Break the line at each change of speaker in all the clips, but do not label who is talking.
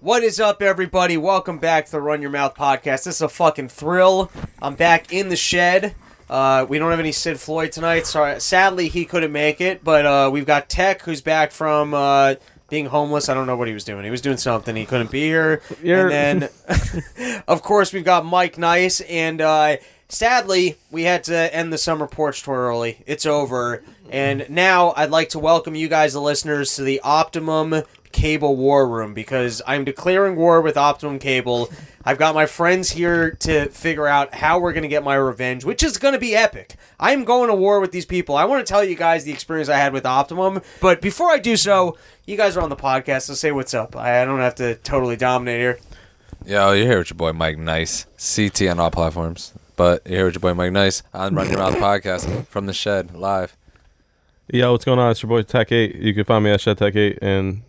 What is up, everybody? Welcome back to the Run Your Mouth podcast. This is a fucking thrill. I'm back in the shed. Uh, we don't have any Sid Floyd tonight. Sorry, sadly he couldn't make it. But uh, we've got Tech, who's back from uh, being homeless. I don't know what he was doing. He was doing something. He couldn't be here.
You're-
And then, of course, we've got Mike Nice. And uh, sadly, we had to end the summer porch tour early. It's over. And now I'd like to welcome you guys, the listeners, to the Optimum Cable War Room because I'm declaring war with Optimum Cable. I've got my friends here to figure out how we're going to get my revenge, which is going to be epic. I'm going to war with these people. I want to tell you guys the experience I had with Optimum, but before I do so, you guys are on the podcast, so say what's up. I I don't have to totally dominate here.
Yo, you're here with your boy Mike Nice, CT on all platforms. But you're here with your boy Mike Nice on Running Your Mouth podcast from the shed live.
Yo, what's going on? It's your boy Tech Eight. You can find me at Shed Tech Eight and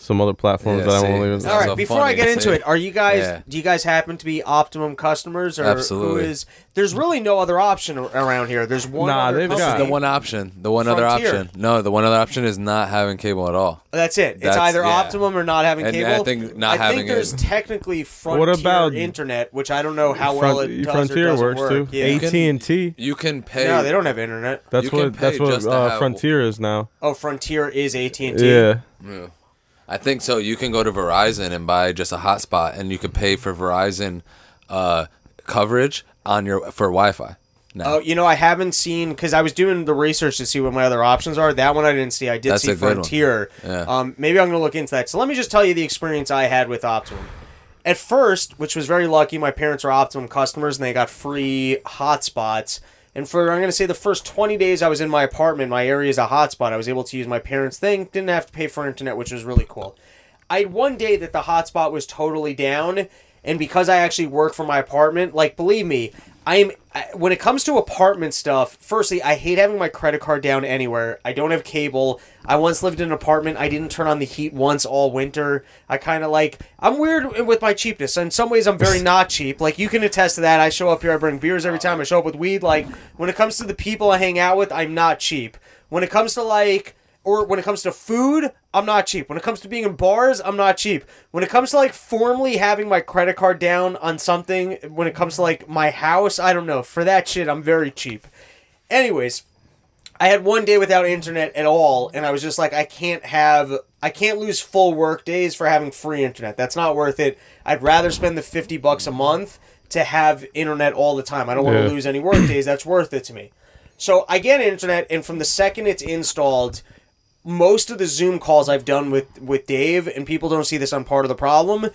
some other platforms
Yeah,
that I
see.
won't even.
That's
All right,
so
before
funny
I get
to
into
see.
it, are you guys?
Yeah.
Do you guys happen to be Optimum customers, or
Absolutely.
who is? There's really no other option ar- around here. There's one.
Nah,
other
they've
This
got-
is the one option. The one other
Frontier.
option. No, the one other option is not having cable at all.
That's it. It's
That's-
either
yeah.
Optimum or not having
And
cable.
I think not
I
having
think there's
it-
technically Frontier
What about-
internet, which I don't know how well
Front-
it does
Frontier
or doesn't
works
work.
too.
Yeah.
AT and T.
You can pay.
No, they don't have internet.
That's
You can
what. That's
pay
what
just to
uh,
have-
Frontier is now.
Oh, Frontier is AT and T.
Yeah.
Yeah. I think so. You can go to Verizon and buy just a hotspot, and you can pay for Verizon uh, coverage on your for Wi-Fi. No.
Oh, you know, I haven't seen because I was doing the research to see what my other options are. That one I didn't see. I did
That's
see
a good one.
Frontier.
Yeah.
Um, maybe I'm going to look into that. So let me just tell you the experience I had with Optimum. At first, which was very lucky, my parents are Optimum customers and they got free hotspots. And for I'm going to say the first 20 days I was in my apartment, my area is a hotspot. I was able to use my parents' thing, didn't have to pay for internet, which was really cool. I had one day that the hotspot was totally down, and because I actually work from my apartment, like believe me, I'm I, when it comes to apartment stuff. Firstly, I hate having my credit card down anywhere. I don't have cable. I once lived in an apartment. I didn't turn on the heat once all winter. I kind of like I'm weird with my cheapness. In some ways, I'm very not cheap. Like you can attest to that. I show up here. I bring beers every time. I show up with weed. Like when it comes to the people I hang out with, I'm not cheap. When it comes to like or when it comes to food, I'm not cheap. When it comes to being in bars, I'm not cheap. When it comes to like formally having my credit card down on something, when it comes to like my house, I don't know. For that shit, I'm very cheap. Anyways, I had one day without internet at all, and I was just like, I can't have, I can't lose full work days for having free internet. That's not worth it. I'd rather spend the 50 bucks a month to have internet all the time. I don't want
Yeah.
to lose any work days. That's worth it to me. So I get internet, and from the second it's installed, most of the Zoom calls I've done with with Dave, and people don't see this on part of the problem.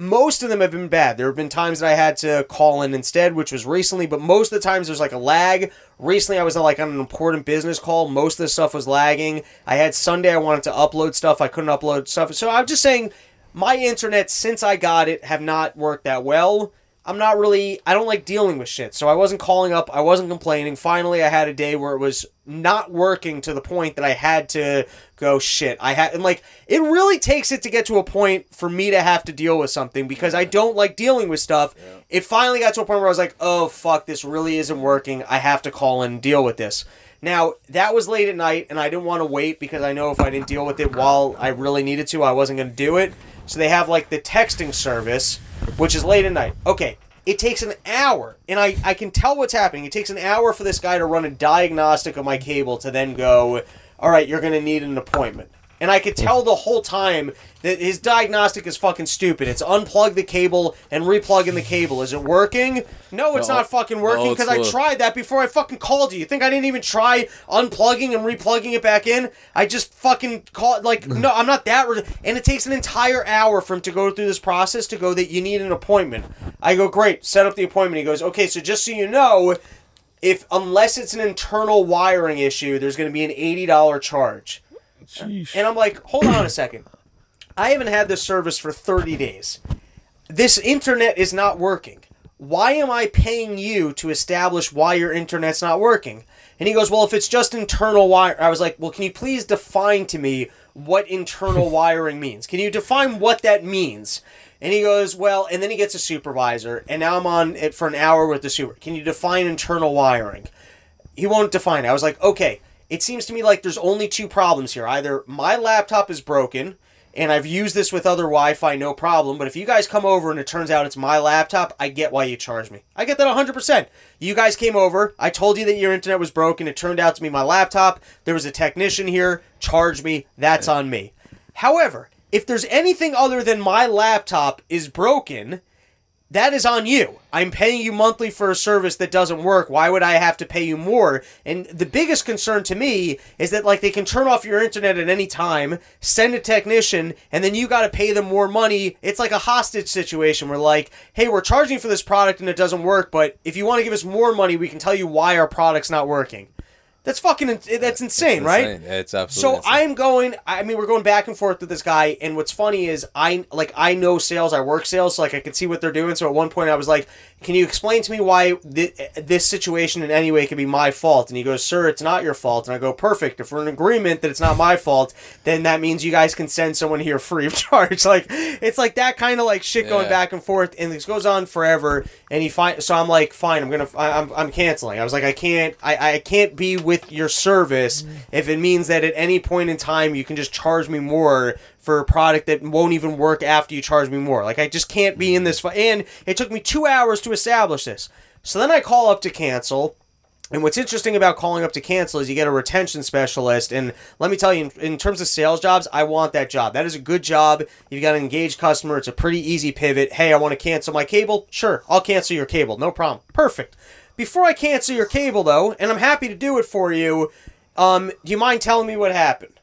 Most of them have been bad. There have been times that I had to call in instead, which was recently, but most of the times there's like a lag. Recently, I was like on an important business call. Most of the stuff was lagging. I had Sunday, I wanted to upload stuff. I couldn't upload stuff. So I'm just saying, my internet since I got it have not worked that well. I'm not really I don't like dealing with shit. So I wasn't calling up, I wasn't complaining. Finally I had a day where it was not working to the point that I had to go shit. I had and like it really takes it to get to a point for me to have to deal with something because I don't like dealing with stuff. It finally got to a point where I was like, "Oh fuck, this really isn't working. I have to call and deal with this." Now, that was late at night and I didn't want to wait because I know if I didn't deal with it while I really needed to, I wasn't going to do it. So they have like the texting service which is late at night. Okay, it takes an hour, and I, I can tell what's happening. It takes an hour for this guy to run a diagnostic of my cable to then go, all right, you're going to need an appointment. And I could tell the whole time that his diagnostic is fucking stupid. It's unplug the cable and replug in the cable. Is it working? No, it's
No.
not fucking working because
it's
I tried that before I fucking called you. You think I didn't even try unplugging and replugging it back in? I just fucking called like no, I'm not that. Re- and it takes an entire hour for him to go through this process to go that you need an appointment. I go great, set up the appointment. He goes okay, so just so you know, if unless it's an internal wiring issue, there's going to be an eighty dollar charge.
Sheesh.
And I'm like, hold on a second. I haven't had this service for 30 days. This internet is not working. Why am I paying you to establish why your internet's not working? And he goes, Well, if it's just internal wire. I was like, Well, can you please define to me what internal wiring means? Can you define what that means? And he goes, Well, and then he gets a supervisor, and now I'm on it for an hour with the super. Can you define internal wiring? he won't define it. I was like, okay, it seems to me like there's only two problems here. Either my laptop is broken and I've used this with other Wi-Fi, no problem. But if you guys come over and it turns out it's my laptop, I get why you charge me. I get that 100%. You guys came over. I told you that your internet was broken. It turned out to be my laptop. There was a technician here. Charge me. That's on me. However, if there's anything other than my laptop is broken, that is on you. I'm paying you monthly for a service that doesn't work. Why would I have to pay you more? And the biggest concern to me is that like they can turn off your internet at any time, send a technician, and then you got to pay them more money. It's like a hostage situation where like, hey, we're charging for this product and it doesn't work, but if you want to give us more money, we can tell you why our product's not working. That's fucking that's insane, right?
Insane. It's absolutely.
So
insane.
I'm going. I mean, we're going back and forth with this guy, and what's funny is I like I know sales. I work sales, so like I can see what they're doing. So at one point, I was like, "Can you explain to me why th- this situation in any way could be my fault?" And he goes, "Sir, it's not your fault." And I go, "Perfect. If we're in agreement that it's not my fault, then that means you guys can send someone here free of charge." like it's like that kind of like shit going back and forth, and this goes on forever. And he find so I'm like, "Fine, I'm gonna I- I'm I'm canceling." I was like, "I can't I I can't be with your service mm. if it means that at any point in time you can just charge me more for a product that won't even work after you charge me more. Like I just can't be in mm. this. Fu- and it took me two hours to establish this. So then I call up to cancel. And what's interesting about calling up to cancel is you get a retention specialist. And let me tell you, in, in terms of sales jobs, I want that job. That is a good job. You've got an engaged customer. It's a pretty easy pivot. Hey, I want to cancel my cable. Sure, I'll cancel your cable. No problem. Perfect. Before I cancel your cable, though, and I'm happy to do it for you, um, do you mind telling me what happened?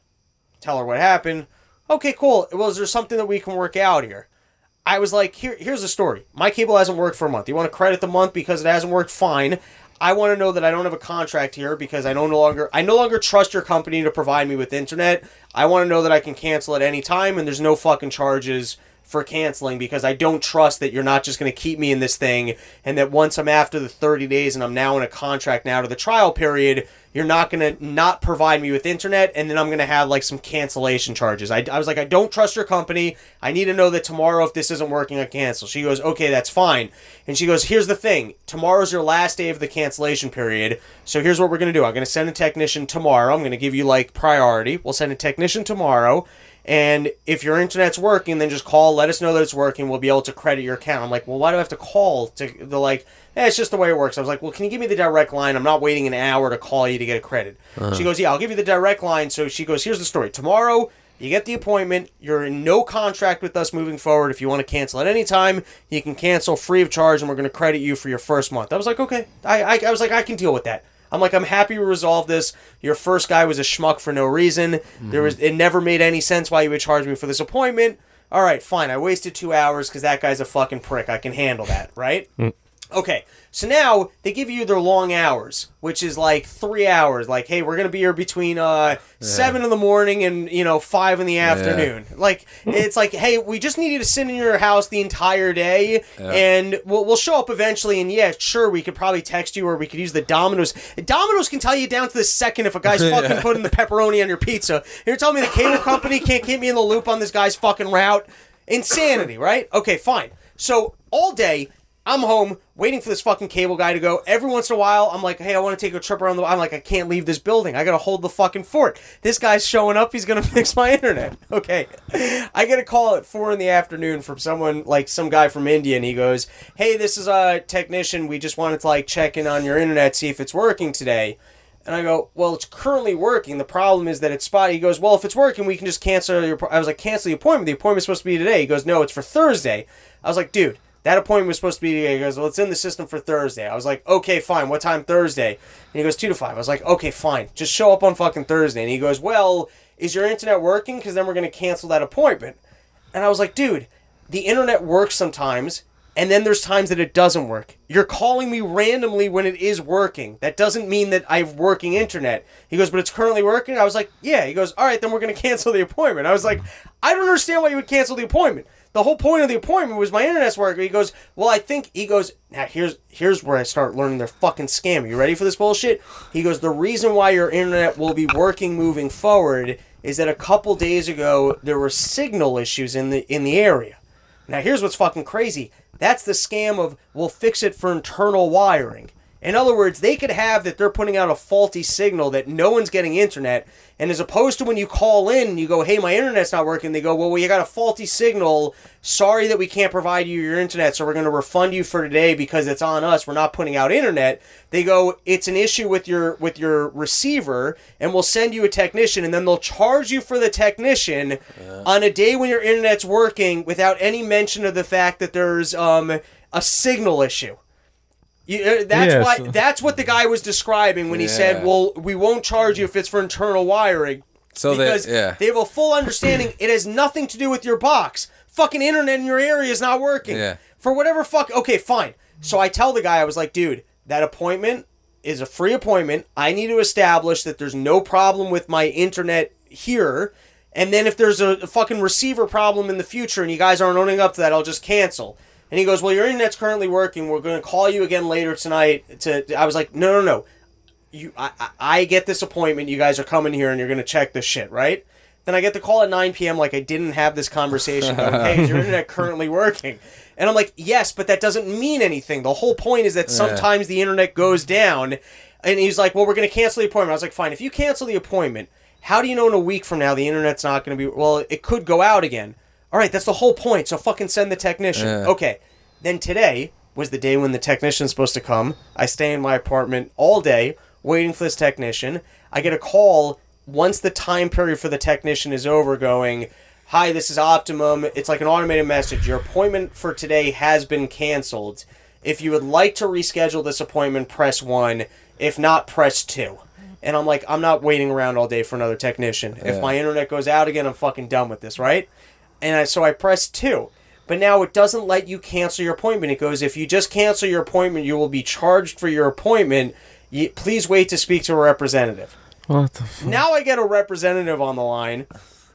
Tell her what happened. Okay, cool. Well, is there something that we can work out here? I was like, here, here's the story. My cable hasn't worked for a month. You want to credit the month because it hasn't worked? Fine. I want to know that I don't have a contract here because I no longer I no longer trust your company to provide me with internet. I want to know that I can cancel at any time and there's no fucking charges for canceling because I don't trust that you're not just going to keep me in this thing and that once I'm after the 30 days and I'm now in a contract now to the trial period, you're not going to not provide me with internet and then I'm going to have like some cancellation charges. I, I was like, I don't trust your company. I need to know that tomorrow if this isn't working, I cancel. She goes, okay, that's fine. And she goes, here's the thing. Tomorrow's your last day of the cancellation period. So here's what we're going to do. I'm going to send a technician tomorrow. I'm going to give you like priority. We'll send a technician tomorrow. And if your internet's working, then just call, let us know that it's working. We'll be able to credit your account. I'm like, well, why do I have to call? To the like, eh, it's just the way it works. I was like, well, can you give me the direct line? I'm not waiting an hour to call you to get a credit. She goes, yeah, I'll give you the direct line. So she goes, here's the story. Tomorrow, you get the appointment. You're in no contract with us moving forward. If you want to cancel at any time, you can cancel free of charge, and we're going to credit you for your first month. I was like, okay. I, I, I was like, I can deal with that. I'm like, I'm happy we resolved this. Your first guy was a schmuck for no reason. There was, it never made any sense why you would charge me for this appointment. All right, fine. I wasted two hours because that guy's a fucking prick. I can handle that, right? Mm. Okay, so now they give you their long hours, which is like three hours. Like, hey, we're gonna be here between uh seven in the morning and you know five in the afternoon. Like, it's like, hey, we just need you to sit in your house the entire day, and we'll we'll show up eventually. And yeah, sure, we could probably text you, or we could use the Domino's. Domino's can tell you down to the second if a guy's fucking putting the pepperoni on your pizza. You're telling me the cable company can't keep me in the loop on this guy's fucking route? Insanity, right? Okay, fine. So all day. I'm home waiting for this fucking cable guy to go. Every once in a while, I'm like, hey, I want to take a trip around the. I'm like, I can't leave this building. I gotta hold the fucking fort. This guy's showing up. He's gonna fix my internet. Okay, I get a call at four in the afternoon from someone like some guy from India, and he goes, hey, this is a technician. We just wanted to like check in on your internet, see if it's working today. And I go, well, it's currently working. The problem is that it's spotty. He goes, well, if it's working, we can just cancel your. I was like, cancel the appointment. The appointment's supposed to be today. He goes, no, it's for Thursday. I was like, dude, that appointment was supposed to be today. He goes, well, it's in the system for Thursday. I was like, okay, fine. What time Thursday? And he goes, two to five. I was like, okay, fine. Just show up on fucking Thursday. And he goes, well, is your internet working? Because then we're going to cancel that appointment. And I was like, dude, the internet works sometimes, and then there's times that it doesn't work. You're calling me randomly when it is working. That doesn't mean that I have working internet. He goes, but it's currently working? I was like, yeah. He goes, all right, then we're going to cancel the appointment. I was like, I don't understand why you would cancel the appointment. The whole point of the appointment was my internet's working. He goes, well, I think he goes. Now here's here's where I start learning they're fucking scam. You ready for this bullshit? He goes, the reason why your internet will be working moving forward is that a couple days ago there were signal issues in the in the area. Now here's what's fucking crazy. That's the scam of we'll fix it for internal wiring. In other words, they could have that they're putting out a faulty signal that no one's getting internet. And as opposed to when you call in and you go, hey, my internet's not working, they go, well, you got a faulty signal. Sorry that we can't provide you your internet, so we're going to refund you for today because it's on us. We're not putting out internet. They go, it's an issue with your with your receiver, and we'll send you a technician, and then they'll charge you for the technician on a day when your internet's working without any mention of the fact that there's um, a signal issue. You, uh, that's
Yeah,
why.
so-
That's what the guy was describing when he said, "Well, we won't charge you if it's for internal wiring."
So they-
because
yeah.
they have a full understanding. it has nothing to do with your box. Fucking internet in your area is not working.
Yeah.
For whatever fuck. Okay, fine. So I tell the guy, I was like, dude, that appointment is a free appointment. I need to establish that there's no problem with my internet here. And then if there's a fucking receiver problem in the future and you guys aren't owning up to that, I'll just cancel. And he goes, "Well, your internet's currently working. We're going to call you again later tonight." To I was like, "No, no, no. You, I, I- get this appointment. You guys are coming here and you're going to check this shit, right?" Then I get the call at 9 p.m. like I didn't have this conversation. Going, hey, is your internet currently working? And I'm like, yes, but that doesn't mean anything. The whole point is that sometimes the internet goes down. And he's like, well, we're going to cancel the appointment. I was like, fine. If you cancel the appointment, how do you know in a week from now the internet's not going to be? Well, it could go out again. All right, that's the whole point. So fucking send the technician.
Yeah.
Okay. Then today was the day when the technician's supposed to come. I stay in my apartment all day waiting for this technician. I get a call once the time period for the technician is over going, Hi, this is Optimum. It's like an automated message. Your appointment for today has been canceled. If you would like to reschedule this appointment, press 1. If not, press 2. And I'm like, I'm not waiting around all day for another technician. If my internet goes out again, I'm fucking done with this, right? And I, so I pressed 2. But now it doesn't let you cancel your appointment. It goes, if you just cancel your appointment, you will be charged for your appointment. You, please wait to speak to a representative.
What the fuck?
Now I get a representative on the line,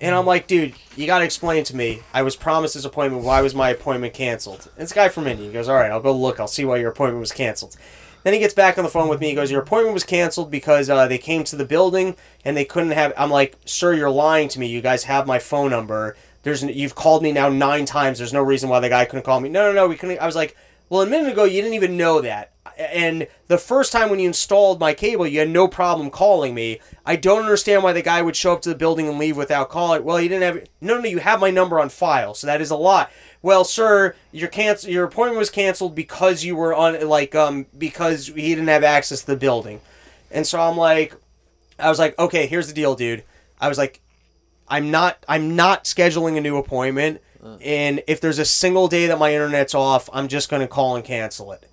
and I'm like, dude, you got to explain to me. I was promised this appointment. Why was my appointment canceled? And this guy from India he goes, all right, I'll go look. I'll see why your appointment was canceled. Then he gets back on the phone with me. He goes, your appointment was canceled because uh, they came to the building and they couldn't have. I'm like, sir, you're lying to me. You guys have my phone number. There's you've called me now nine times. There's no reason why the guy couldn't call me. No, no, no. We couldn't. I was like, well, a minute ago you didn't even know that. And the first time when you installed my cable, you had no problem calling me. I don't understand why the guy would show up to the building and leave without calling. Well, you didn't have. No, no, you have my number on file, so that is a lot. Well, sir, your cancel your appointment was canceled because you were on like um because he didn't have access to the building, and so I'm like, I was like, okay, here's the deal, dude. I was like, I'm not I'm not scheduling a new appointment, uh. and if there's a single day that my internet's off, I'm just gonna call and cancel it.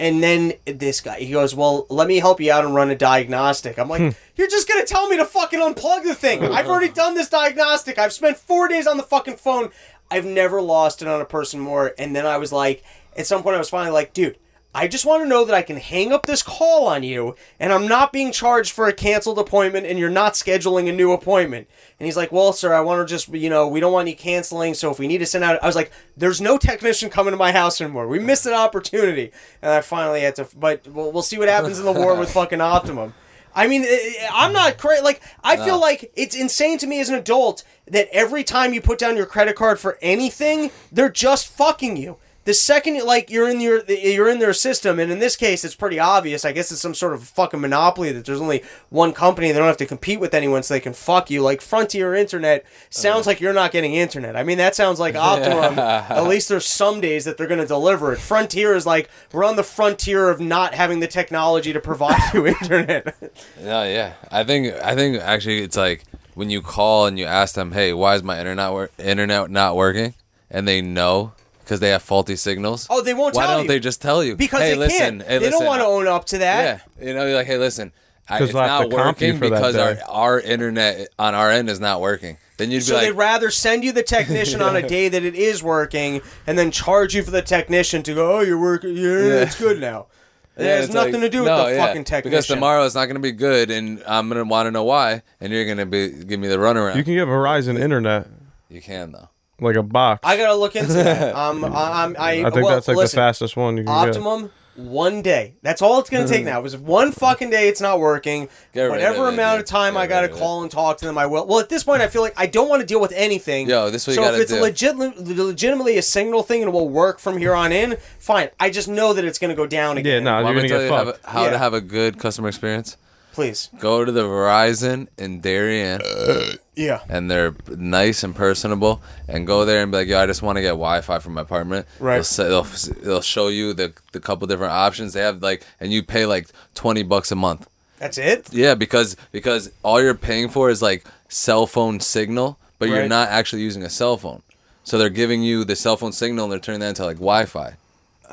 And then this guy, he goes, "Well, let me help you out and run a diagnostic." I'm like, hmm. "You're just gonna tell me to fucking unplug the thing? I've already done this diagnostic. I've spent four days on the fucking phone. I've never lost it on a person more." And then I was like, at some point, I was finally like, "Dude." I just want to know that I can hang up this call on you and I'm not being charged for a canceled appointment and you're not scheduling a new appointment. And he's like, Well, sir, I want to just, you know, we don't want you canceling. So if we need to send out, I was like, There's no technician coming to my house anymore. We missed an opportunity. And I finally had to, but we'll, we'll see what happens in the war with fucking Optimum. I mean, I- I- I'm not crazy. Like, I feel like it's insane to me as an adult that every time you put down your credit card for anything, they're just fucking you. The second, like you're in your you're in their system, and in this case, it's pretty obvious. I guess it's some sort of fucking monopoly that there's only one company. They don't have to compete with anyone, so they can fuck you. Like Frontier Internet sounds like you're not getting internet. I mean, that sounds like Optimum. At least there's some days that they're going to deliver it. Frontier is like we're on the frontier of not having the technology to provide you internet.
No, yeah. I think I think actually it's like when you call and you ask them, "Hey, why is my internet wor- internet not working?" and they know because they have faulty signals.
Oh, they won't
Why
tell
don't
you.
they just tell you?
because
hey,
they
listen,
can't.
Hey,
they
listen,
don't want to own up to that.
Yeah, you know, you're like, hey, listen, I,
'Cause
it's
they'll
not
to comp you
working because our our internet on our end is not working. Then you'd
So
be
they'd
like,
rather send you the technician on a day that it is working, and then charge you for the technician to go. Oh, you're working. Yeah, it's good now. It
Yeah,
has
it's
nothing
like,
to do with
no,
the
yeah,
fucking technician.
Because tomorrow it's not going to be good, and I'm going to want to know why, and you're going to be give me the runaround.
You can get Verizon internet,
You can though.
Like a box.
I gotta look into that. Um, I, I'm, I,
I think
well,
that's like
listen,
the fastest one you can
Optimum. one day. That's all it's gonna take now. It was one fucking day. It's not working.
Get rid of
Whatever
it,
amount
dude.
of time
Get
I gotta
rid of it.
call and talk to them, I will. Well, at this point, I feel like I don't want to deal with anything.
Yo, this is what
so
you
if
gotta
it's
do.
legit, legitimately a signal thing and it will work from here on in, fine. I just know that it's gonna go down
Yeah,
again.
no,
Want
you're gonna
tell
get
you how,
fucked.
how
Yeah.
to have a good customer experience?
Please.
Go to the Verizon in Darien, uh,
Yeah.
and they're nice and personable. And go there and be like, "Yo, I just want to get Wi-Fi for my apartment."
Right.
They'll, say, they'll they'll show you the the couple different options they have, like, and you pay like twenty bucks a month.
That's it.
Yeah, because because all you're paying for is like cell phone signal, but you're not actually using a cell phone. So they're giving you the cell phone signal and they're turning that into like Wi-Fi.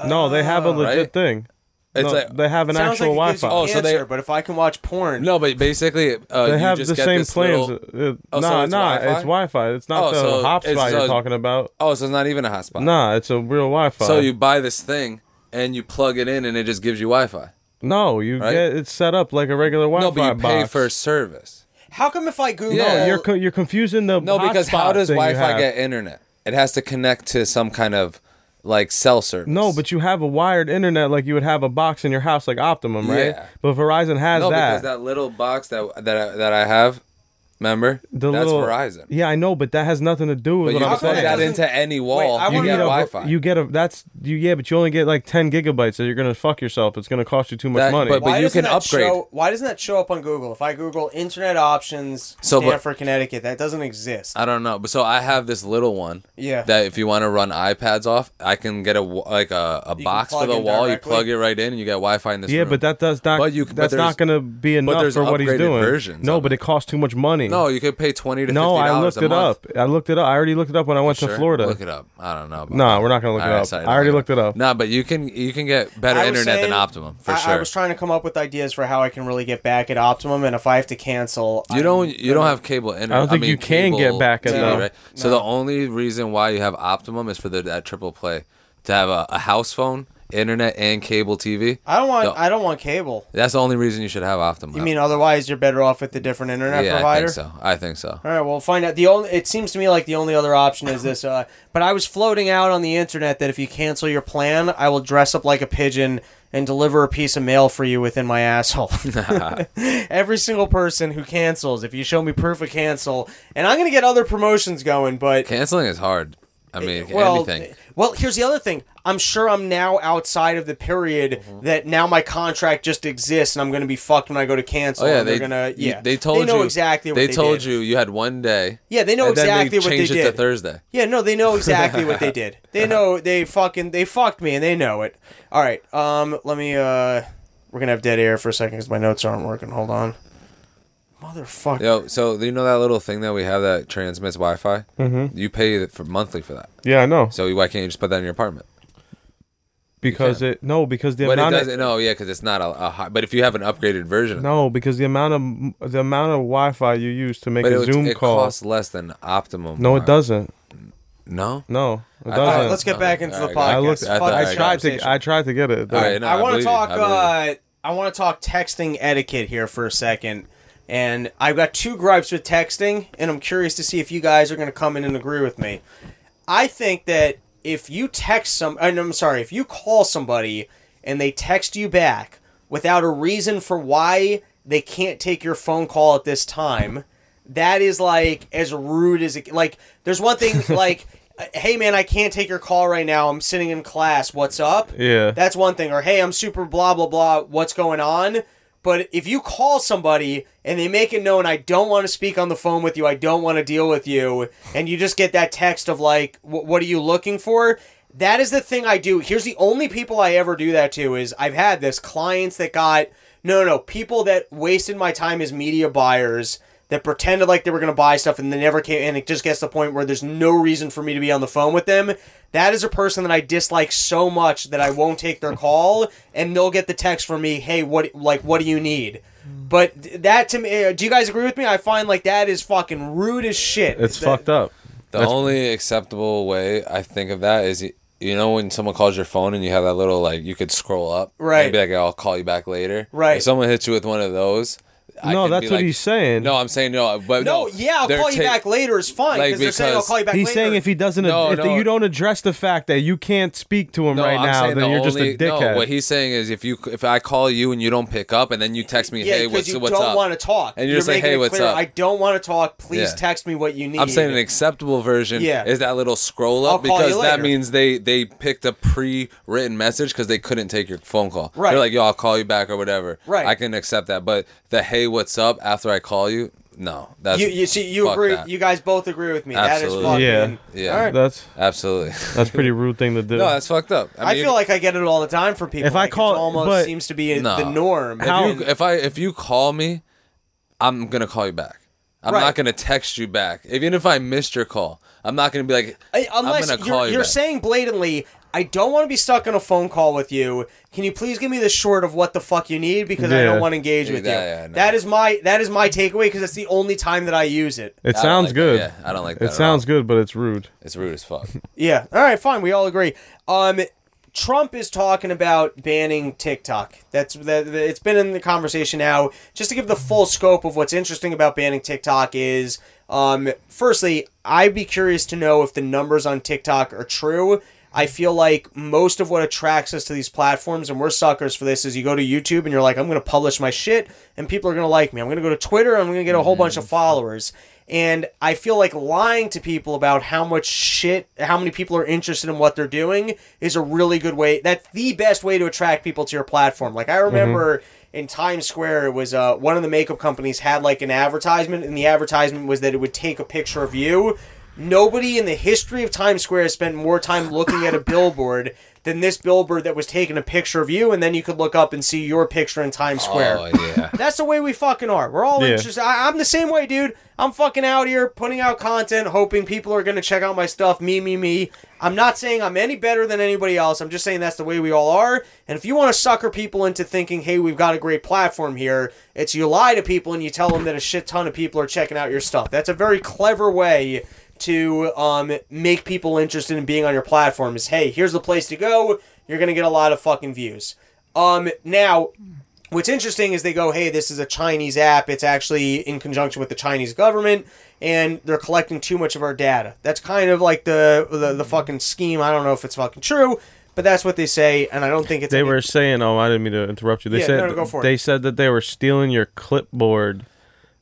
No, they have a uh, legit
Right?
thing.
It's
No,
like-
they have an actual
like
Wi-Fi.
you
Oh, so they-
cancer, but if I can watch porn,
No, but basically, uh,
they
you
have
just
the same
this
plans.
little-
Uh,
Oh, so it's
nah,
Wi-Fi?
it's Wi-Fi. It's not
Oh,
the
so
hotspot
it's-
you're
so-
talking about.
Oh, so it's not even a hotspot.
Nah, it's a real Wi-Fi.
So you buy this thing and you plug it in and it just gives you Wi-Fi.
no, you
Right?
get it set up like a regular Wi-Fi
No, but you pay
box.
for service.
how come if I Google?
Yeah,
No, you're co- you're confusing the
No, because how does Wi-Fi get internet? It has to connect to some kind of like cell service.
No, but you have a wired internet like you would have a box in your house like Optimum, right?
Yeah.
But Verizon has
no,
that.
because that little box that that I, that I have, remember,
the
that's
little
Verizon.
Yeah, I know, but that has nothing to do with
But you
what
can
I'm
come
plug
saying.
that into any wall.
Wait,
you get
a,
Wi-Fi.
You get a that's you yeah, but you only get like 10 gigabytes, so you're gonna fuck yourself. It's gonna cost you too much
That-
money.
but-
Why
you can upgrade.
Show, why doesn't that show up on Google? If I Google internet options
So, but-
Connecticut, that doesn't exist.
I don't know, but so I have this little one.
Yeah.
That if you want to run iPads off, I can get a like a, a box for the wall.
directly.
You plug it right in, and you get Wi-Fi in this
yeah,
room.
but that does not.
But you-
that's
there's-
not gonna be enough for what he's doing. no, but
it.
it costs too much money.
No, you could pay twenty to
no,
fifty
I looked
a
it
month.
up. I looked it up. I already looked it up when I went to Florida.
Look it up. I don't know. About
Nah,
that.
we're not gonna look it
All
up.
sorry,
I already looked it up.
Nah, but you can you can get better internet
saying-
than Optimum for
I,
sure.
I was trying to come up with ideas for how I can really get back at Optimum, and if I have to cancel,
you
I'm
don't you don't have cable internet.
I don't think
mean,
you can get back at
TV,
that.
right? So the only reason why you have Optimum is for the that triple play to have a, a house phone, internet, and cable TV.
I don't want.
No.
I don't want cable.
That's the only reason you should have Optimum.
You mean otherwise you're better off with the different internet
yeah,
provider?
I think so. I think so.
All right, well, find out. The only it seems to me like the only other option is this. Uh, but I was floating out on the internet that if you cancel your plan, I will dress up like a pigeon and deliver a piece of mail for you within my asshole. Every single person who cancels, if you show me proof of cancel, and I'm gonna get other promotions going, but
Canceling is hard. I mean,
well,
anything.
well, here's the other thing. I'm sure I'm now outside of the period
Mm-hmm.
that now my contract just exists, and I'm going to be fucked when I go to cancel.
Oh yeah, they
they're gonna yeah.
they told
know
you
exactly what
they,
they,
told
did.
you you had one day.
Yeah, they know exactly
they
what they
changed it
did.
to Thursday.
Yeah, no, they know exactly what they did. They know they fucking they fucked me and they know it. All right, um, let me uh, we're gonna have dead air for a second because my notes aren't working. Hold on, motherfucker.
Yo, so you know that little thing that we have that transmits Wi-Fi? Mm-hmm. You pay for monthly for that.
Yeah, I know.
So why can't you just put that in your apartment?
Because it no, because the
But it
amount of
doesn't. No, yeah, because it's not a, a high. But if you have an upgraded version,
no, because the amount of the amount of Wi-Fi you use to make
but
a
it,
Zoom
it
call.
costs less than Optimum.
no, it
Wi-
doesn't.
No.
No, it doesn't.
All right, let's get back
okay,
into the
all
podcast.
I looked.
I
Fuck
thought-
I
this
tried
conversation.
to. I tried to get it.
All right, no,
I want to
believe you,
talk.
I believe you.
Uh, I want to talk texting etiquette here for a second, and I've got two gripes with texting, and I'm curious to see if you guys are going to come in and agree with me. I think that if you text some, uh, I'm sorry, if you call somebody and they text you back without a reason for why they can't take your phone call at this time, that is like as rude as it. Like, there's one thing like. Hey man, I can't take your call right now. I'm sitting in class. What's up?
Yeah.
That's one thing. Or hey, I'm super blah blah blah. What's going on? But if you call somebody and they make it known I don't want to speak on the phone with you, I don't want to deal with you, and you just get that text of like, what are you looking for? That is the thing I do. Here's the only people I ever do that to is I've had this clients that got no no people that wasted my time as media buyers that pretended like they were going to buy stuff and they never came and it just gets to the point where there's no reason for me to be on the phone with them that is a person that i dislike so much that i won't take their call and they'll get the text from me hey what like what do you need but that to me uh, do you guys agree with me i find like that is fucking rude as shit
It's
That-
fucked up.
The only acceptable way I think of that is, you know, when someone calls your phone and you have that little like you could scroll up,
Right.
And be like, I'll call you back later.
Right.
If someone hits you with one of those, I
No,
can
that's
be
what
like-
he's saying.
No, I'm saying no, but
No,
no.
yeah, I'll
they're
call you
ta-
back later is fine
like,
because they're saying I'll call you back
He's
later.
saying if he doesn't,
No,
if
no.
you don't address the fact that you can't speak to him
No,
right
I'm
now, then
the
you're just a dickhead.
No, what he's saying is if you if I call you and you don't pick up and then you text me,
yeah,
hey, what's
you
what's
don't
up?
want to talk.
And you're just like, hey, what's
clear,
up?
I don't want to talk. Please
Yeah.
text me what you need.
I'm saying an acceptable version
Yeah.
is that little scroll up because that means they they picked a pre-written message because they couldn't take your phone call.
Right.
They're like, yo, I'll call you back or whatever.
Right.
I can accept that, but the hey, what's up after I call you, no, that's
you, you see, you agree.
that.
You guys both agree with me.
Absolutely.
That is
Yeah.
fucking.
Yeah.
All right.
that's
absolutely.
that's pretty rude thing to do.
no, that's fucked up.
I,
mean,
feel like I get it all the time from people.
If I
Like, it
call-
almost
but-
seems to be
No.
the norm.
if,
How-
you, if I if you call me, I'm gonna call you back. I'm
Right.
not gonna text you back, even if I missed your call. I'm not gonna be like,
I- unless
I'm gonna
you're,
call you
you're
back.
saying blatantly, I don't want to be stuck on a phone call with you. Can you please give me the short of what the fuck you need because I
Yeah.
don't want to engage
Yeah,
with
that-
you.
yeah, no.
That is my that is my takeaway because it's the only time that I use it.
it
I don't
sounds
like that.
good.
Yeah, I don't like that.
It
at
sounds
all.
good, but it's rude.
It's rude as fuck.
Yeah. All right. Fine. We all agree. Um, Trump is talking about banning TikTok. That's that. It's been in the conversation now. Just to give the full scope of what's interesting about banning TikTok is, um, firstly, I'd be curious to know if the numbers on TikTok are true. I feel like most of what attracts us to these platforms, and we're suckers for this, is you go to YouTube and you're like, I'm going to publish my shit, and people are going to like me. I'm going to go to Twitter, and I'm going to get a whole bunch of followers. And I feel like lying to people about how much shit, how many people are interested in what they're doing is a really good way. That's the best way to attract people to your platform. Like, I remember in Times Square, it was uh, one of the makeup companies had like an advertisement, and the advertisement was that it would take a picture of you. Nobody in the history of Times Square has spent more time looking at a billboard than this billboard that was taking a picture of you, and then you could look up and see your picture in Times oh, Square.
Oh yeah.
That's the way we fucking are. We're all
Yeah.
interested. I, I'm the same way, dude. I'm fucking out here putting out content, hoping people are gonna check out my stuff. Me, me, me. I'm not saying I'm any better than anybody else. I'm just saying that's the way we all are. And if you want to sucker people into thinking, hey, we've got a great platform here, it's you lie to people and you tell them that a shit ton of people are checking out your stuff. That's a very clever way to um, make people interested in being on your platform. Is hey, here's the place to go. You're gonna get a lot of fucking views. Um, now What's interesting is they go, hey, this is a Chinese app. It's actually in conjunction with the Chinese government, and they're collecting too much of our data. That's kind of like the the, the fucking scheme. I don't know if it's fucking true, but that's what they say, and I don't think it's.
They were saying, "Oh, I didn't mean to interrupt you." They
Yeah,
said
no, no, for it.
they said that they were stealing your clipboard,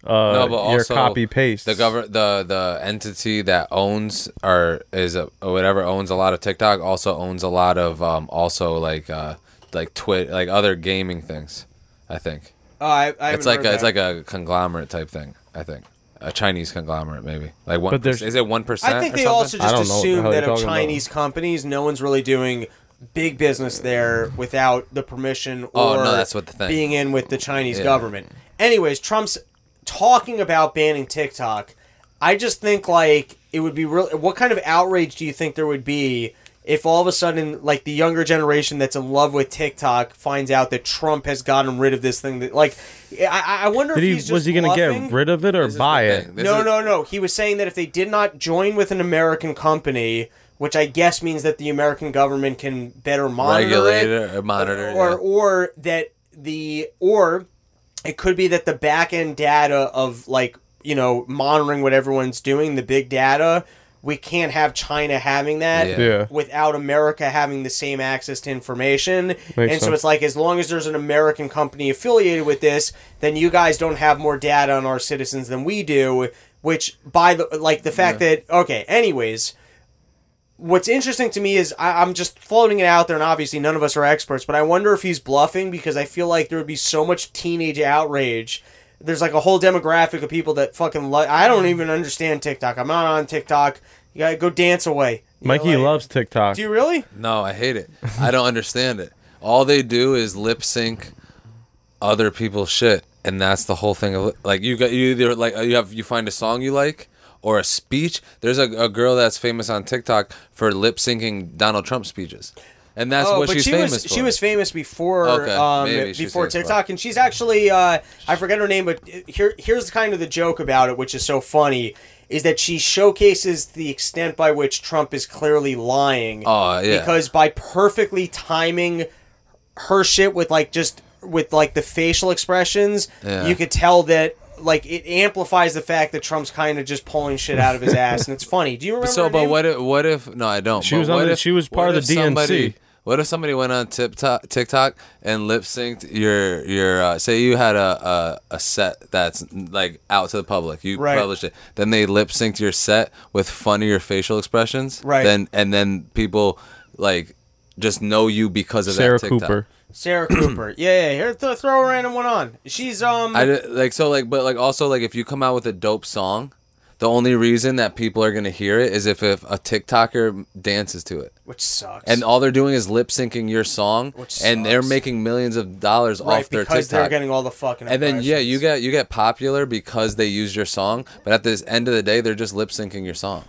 uh,
No, but
your
also
copy paste.
The govern the the entity that owns or is a, or whatever owns a lot of TikTok also owns a lot of um also like uh like twit like other gaming things. I think
Oh, I, I
it's like
heard
a, it's like a conglomerate type thing. I think a Chinese conglomerate maybe like one.
But there's-
is it one percent?
I think they also just
don't know what the
assume that of
talking about.
Chinese companies, no one's really doing big business there without the permission or
Oh, no, that's what the thing-
being in with the Chinese
Yeah.
government. Anyways, Trump's talking about banning TikTok. I just think like it would be real. What kind of outrage do you think there would be if all of a sudden, like the younger generation that's in love with TikTok finds out that Trump has gotten rid of this thing? That like, I, I wonder
Did
if
he
he's just
was he gonna get rid of it or buy it?
thing.
No,
is-
no, no. He was saying that if they did not join with an American company, which I guess means that the American government can better monitor
Regulate
it,
it or monitor it,
or
yeah.
or that the or it could be that the back end data of like you know monitoring what everyone's doing, the big data. We can't have China having that
Yeah.
Yeah.
without America having the same access to information. and so
sense.
it's like as long as there's an American company affiliated with this, then you guys don't have more data on our citizens than we do. Which by the like the fact that okay, anyways, what's interesting to me is I, I'm just floating it out there, and obviously none of us are experts, but I wonder if he's bluffing because I feel like there would be so much teenage outrage. There's like a whole demographic of people that fucking like. I don't even understand TikTok. I'm not on TikTok. You gotta go dance away. You know,
Mikey
like-
loves TikTok.
Do you really?
No, I hate it. I don't understand it. All they do is lip sync other people's shit, and that's the whole thing of it. like you got you either like you have you find a song you like or a speech. There's a, a girl that's famous on TikTok for lip syncing Donald Trump speeches, and that's
oh,
what
but
she's
she
famous
was
for.
she was famous before
Okay,
um,
maybe she was
before TikTok, and she's actually uh, I forget her name, but here here's kind of the joke about it, which is so funny, is that she showcases the extent by which Trump is clearly lying.
Oh, yeah.
because by perfectly timing her shit with like just with like the facial expressions,
Yeah.
you could tell that like it amplifies the fact that Trump's kind of just pulling shit out of his ass, and it's funny. Do you remember?
So,
her
but
name?
what if? What if? No, I don't.
She
but
was on the-
if-
she was part of the
if somebody-
DNC.
What if somebody went on TikTok, TikTok and lip synced your your? Uh, say you had a, a a set that's like out to the public. You
Right.
published it. Then they lip synced your set with funnier facial expressions.
Right.
Then and then people like just know you because of
Sarah
that TikTok.
Cooper.
Sarah Cooper. Yeah, yeah. Here, th- throw a random one on. She's um.
I di- like so like but like also like if you come out with a dope song, the only reason that people are gonna hear it is if if a TikToker dances to it.
which sucks.
and all they're doing is lip syncing your song,
Which
and they're making millions of dollars
right
off their
because they're
TikTok.
getting all the fucking.
and then yeah, you get you get popular because they use your song, but at the end of the day, they're just lip syncing your song.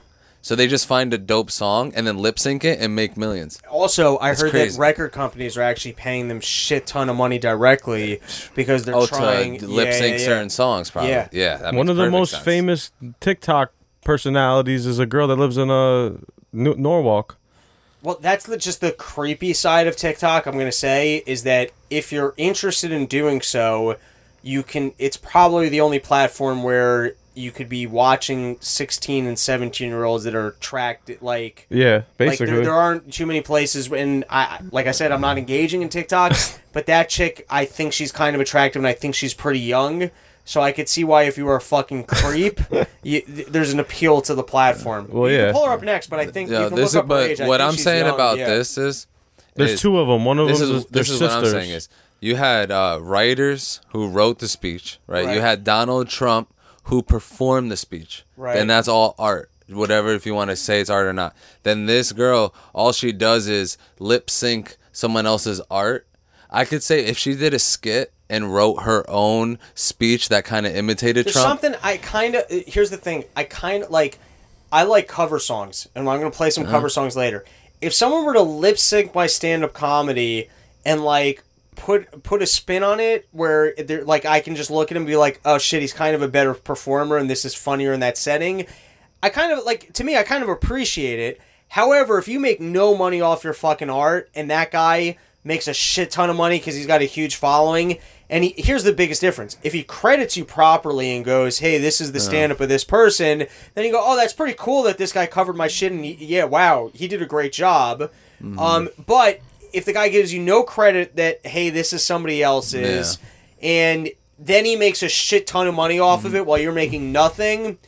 So they just find a dope song and then lip sync it and make millions.
Also, I
That's
heard
crazy.
that record companies are actually paying them shit ton of money directly because they're
Oh,
trying
to lip sync
yeah, yeah.
certain songs, probably.
Yeah.
Yeah,
One of the most
sense.
famous TikTok personalities is a girl that lives in uh, N- Norwalk.
Well, that's the, just the creepy side of TikTok. I'm gonna say is that if you're interested in doing so, you can. It's probably the only platform where you could be watching 16 and 17 year olds that are tracked like.
Yeah,
Like
basically.
there, there aren't too many places, and I like I said, I'm not engaging in TikTok, but that chick, I think she's kind of attractive, and I think she's pretty young, so I could see why if you were a fucking creep, you, th- there's an appeal to the platform.
Well,
you
yeah.
can pull her up next, but I think
Yeah,
you can
this
look
is
up her
but
age.
What I'm saying
young,
about
yeah.
this is
There's
is-
two of them. One of them
is
is their
this is
sisters.
what I'm saying is you had uh, writers who wrote the speech, right?
Right.
You had Donald Trump who performed the speech,
Right.
And that's all art, whatever if you want to say it's art or not. Then this girl, all she does is lip sync someone else's art. I could say if she did a skit and wrote her own speech that kind of imitated
There's
Trump.
something I kind of. Here's the thing. I kind of like. I like cover songs, and I'm going to play some
Uh-huh.
cover songs later. If someone were to lip sync my stand up comedy and like put put a spin on it where they're like I can just look at him and be like, oh shit, he's kind of a better performer, and this is funnier in that setting. I kind of like to me, I kind of appreciate it. However, if you make no money off your fucking art, and that guy makes a shit ton of money because he's got a huge following, and he, here's the biggest difference: if he credits you properly and goes, "Hey, this is the stand-up of this person," then you go, "Oh, that's pretty cool that this guy covered my shit," and he, yeah, wow, he did a great job. Um, but if the guy gives you no credit that, "Hey, this is somebody else's," and then he makes a shit ton of money off of it while you're making nothing.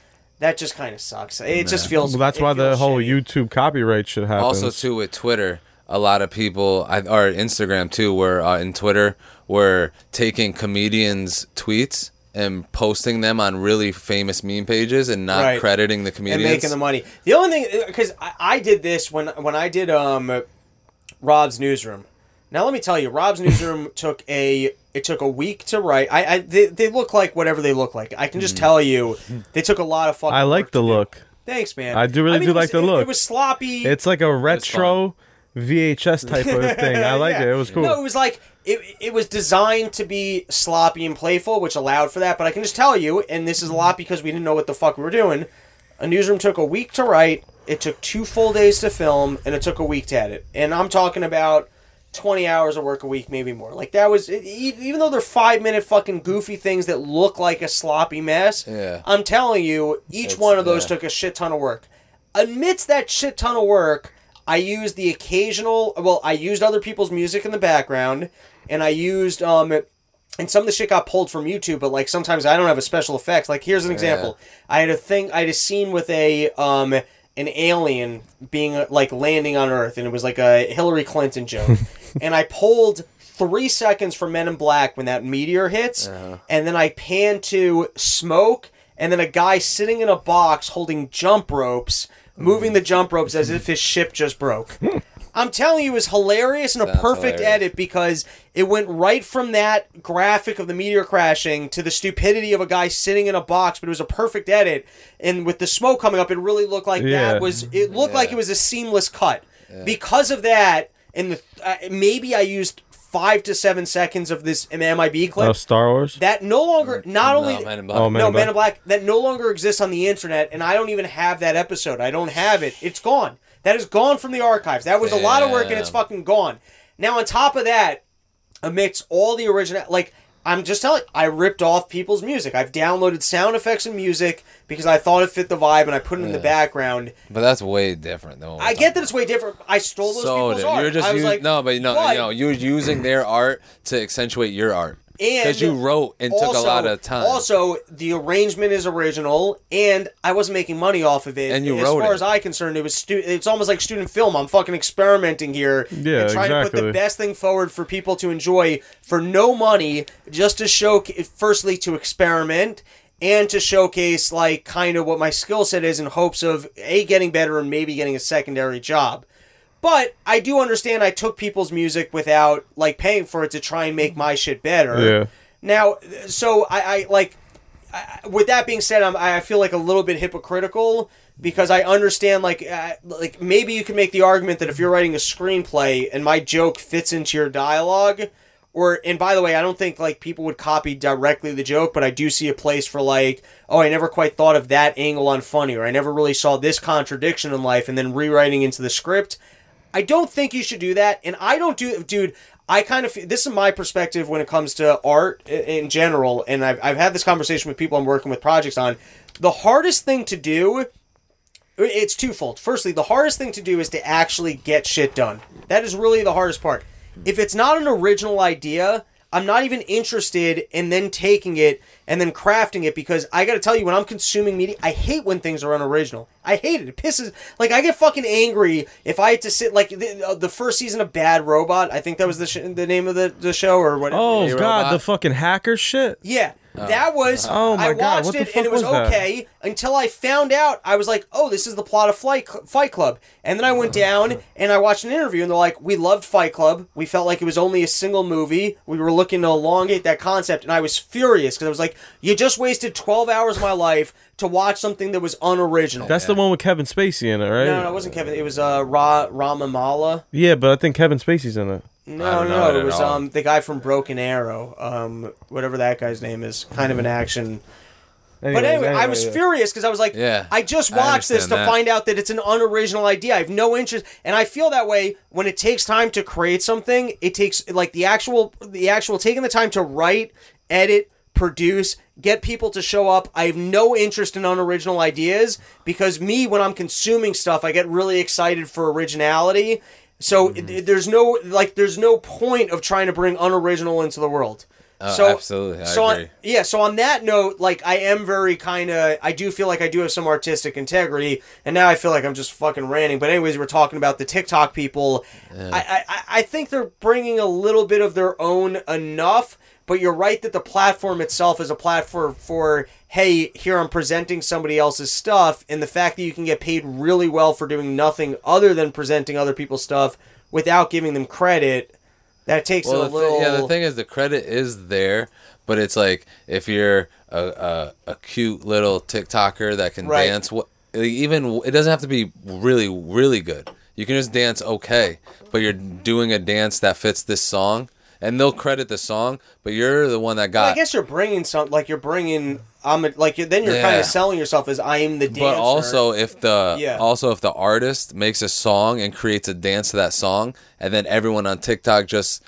That just kind of sucks. It just feels.
Well, that's
it
why the whole
shitty.
YouTube copyright should happens.
also too with Twitter, a lot of people, I, or Instagram too, where uh, in Twitter, were taking comedians' tweets and posting them on really famous meme pages and not
Right.
crediting the comedians and
making the money. The only thing, because I, I did this when when I did um, Rob's newsroom. Now let me tell you, Rob's newsroom took a it took a week to write. I, I they, they look like whatever they look like. I can just hmm. tell you, they took a lot of fucking.
I like the
to do.
look.
Thanks, man.
I do really
mean,
do
it was-
like the
it-
look.
It was sloppy.
It's like a retro VHS type of thing. I like
Yeah.
it. It was cool.
No, it was like it, it was designed to be sloppy and playful, which allowed for that. But I can just tell you, and this is a lot because we didn't know what the fuck we were doing. A newsroom took a week to write. It took two full days to film, and it took a week to edit. And I'm talking about twenty hours of work a week, maybe more. Like that was even though they're five minute fucking goofy things that look like a sloppy mess.
Yeah.
I'm telling you, each
It's-
one of those
yeah.
took a shit ton of work. Amidst that shit ton of work, I used the occasional. Well, I used other people's music in the background, and I used um, and some of the shit got pulled from YouTube. But like sometimes I don't have a special effects. Like here's an example. I had a thing. I had a scene with a um an alien being like landing on Earth, and it was like a Hillary Clinton joke, and I pulled. Three seconds from Men in Black when that meteor hits, uh-huh. and then I pan to smoke, and then a guy sitting in a box holding jump ropes, moving the jump ropes as if his ship just broke. I'm telling you, it was hilarious and a
Sounds
perfect
hilarious.
edit because it went right from that graphic of the meteor crashing to the stupidity of a guy sitting in a box, but it was a perfect edit. And with the smoke coming up, it really looked like
Yeah.
that was. It looked like it was a seamless cut because of that. And the uh, maybe I used five to seven seconds of this MIB clip
Oh, Star Wars.
that no longer not
No,
only
Men in Black.
Oh, Man
no
in
Man in
Black.
Black that no longer exists on the internet, and I don't even have that episode. I don't have it. It's gone. That is gone from the archives. That was a lot of work, and it's fucking gone. Now on top of that, amidst all the original like I'm just telling I ripped off people's music. I've downloaded sound effects and music because I thought it fit the vibe and I put it in the background.
But that's way different though.
I get that it's way different. I stole those
so
people's
different.
art.
You're just
I was
using,
like,
no, but no,
but-
no, you're using their art to accentuate your art because you wrote and took a lot of time.
Also, the arrangement is original, and I wasn't making money off of it.
And you
as
wrote
far
it.
as I concerned, it was stu- It's almost like student film. I'm fucking experimenting here,
Yeah,
and trying to put the best thing forward for people to enjoy for no money, just to show, firstly, to experiment. And to showcase, like, kind of what my skill set is in hopes of A, getting better and maybe getting a secondary job. But I do understand I took people's music without, like, paying for it to try and make my shit better.
Yeah.
Now, so I, I like. I, with that being said, I'm, I feel like a little bit hypocritical because I understand like uh, like maybe you can make the argument that if you're writing a screenplay and my joke fits into your dialogue, or and by the way, I don't think like people would copy directly the joke, but I do see a place for like, oh, I never quite thought of that angle on funny, or I never really saw this contradiction in life, and then rewriting into the script. I don't think you should do that, and I don't do, dude. I kind of this is my perspective when it comes to art in general, and I've I've had this conversation with people I'm working with projects on. The hardest thing to do, it's twofold. Firstly, the hardest thing to do is to actually get shit done. That is really the hardest part. If it's not an original idea, I'm not even interested in then taking it and then crafting it because I got to tell you, when I'm consuming media, I hate when things are unoriginal. I hate it. It pisses. Like I get fucking angry if I had to sit like the, uh, the first season of Bad Robot. I think that was the sh- the name of the, the show or whatever.
Oh god,
robot.
the fucking hacker shit.
Yeah, that was.
Oh my
I
God,
watched
what the
it
fuck
and it was,
was that?
okay until I found out. I was like, oh, this is the plot of Fight Cl- Fight Club, and then I went down and I watched an interview, and they're like, we loved Fight Club. We felt like it was only a single movie. We were looking to elongate that concept, and I was furious because I was like, you just wasted twelve hours of my life to watch something that was unoriginal.
That's the one with Kevin Spacey in it, right?
no, no, it wasn't Kevin. It was uh, Ra Rami Malek.
Yeah, but I think Kevin Spacey's in it.
No, no,
it
it was
all.
um the guy from Broken Arrow, um whatever that guy's name is, kind of an action. But
Anyways,
anyway, I was
yeah.
furious because I was like,
Yeah,
I just
I
watched this to
that.
find out that it's an unoriginal idea. I have no interest, and I feel that way when it takes time to create something. It takes like the actual, the actual taking the time to write, edit, produce, get people to show up. I have no interest in unoriginal ideas because me, when I'm consuming stuff, I get really excited for originality. So
Mm-hmm.
it- there's no like, there's no point of trying to bring unoriginal into the world.
Oh,
so
absolutely, I
so on- yeah, so on that note, like I am very kind of, I do feel like I do have some artistic integrity, and now I feel like I'm just fucking ranting. But anyways, we're talking about the TikTok people. I, I, I think they're bringing a little bit of their own enough, but you're right that the platform itself is a platform for, hey, here I'm presenting somebody else's stuff, and the fact that you can get paid really well for doing nothing other than presenting other people's stuff without giving them credit. That takes
Well,
a little.
yeah, the thing is, the credit is there, but it's like if you're a a, a cute little TikToker that can
Right.
dance, what even it doesn't have to be really really good. You can just dance okay, but you're doing a dance that fits this song, and they'll credit the song, but you're the one that got.
Well, I guess you're bringing something like you're bringing, I'm a, like then you're kind of selling yourself as I am the dancer.
but also if the
Yeah.
also if the artist makes a song and creates a dance to that song, and then everyone on TikTok just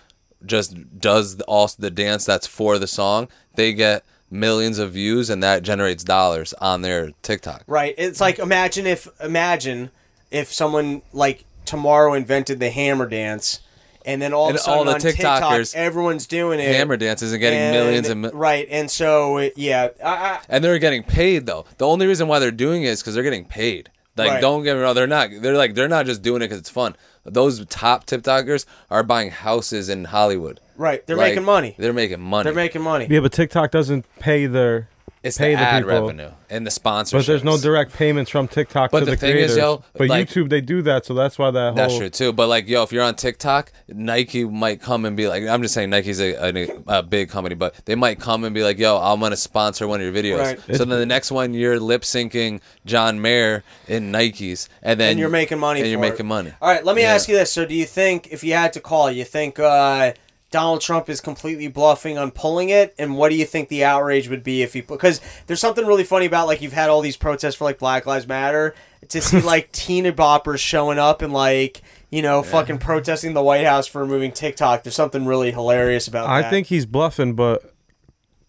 just does the, also the dance that's for the song, they get millions of views, and that generates dollars on their TikTok.
right? It's like imagine if imagine if someone like tomorrow invented the hammer dance, and then all
And
of a sudden
all the
on TikTok
TikTokers-
everyone's doing it.
Hammer dances and getting
and-
millions and mi-
right, and so yeah, I, I,
and they're getting paid though. The only reason why they're doing it is because they're getting paid. Like,
Right.
don't get me wrong, they're not. They're like they're not just doing it because it's fun. Those top TikTokers are buying houses in Hollywood.
right, they're
Like,
making money.
They're making money.
They're making money.
Yeah, but TikTok doesn't pay their
it's
pay
the,
the
ad
people.
revenue and the sponsorship.
But there's no direct payments from TikTok
But
to
the
the,
thing
creators.
is, yo,
but
like-
YouTube they do that, so that's why that whole
That's true too. But like, yo, if you're on TikTok, Nike might come and be like, I'm just saying, Nike's a, a, a big company, but they might come and be like, yo, I'm gonna sponsor one of your videos.
Right.
So then the next one, you're lip syncing John Mayer in Nikes, and then
and you're making money.
and you're
it.
making money.
All right, let me
Yeah.
ask you this: So, do you think if you had to call, you think uh, Donald Trump is completely bluffing on pulling it, and what do you think the outrage would be if he because there's something really funny about like you've had all these protests for like Black Lives Matter to see like teeny boppers showing up and like you know fucking protesting the White House for removing TikTok. There's something really hilarious about that.
I
that.
think he's bluffing, but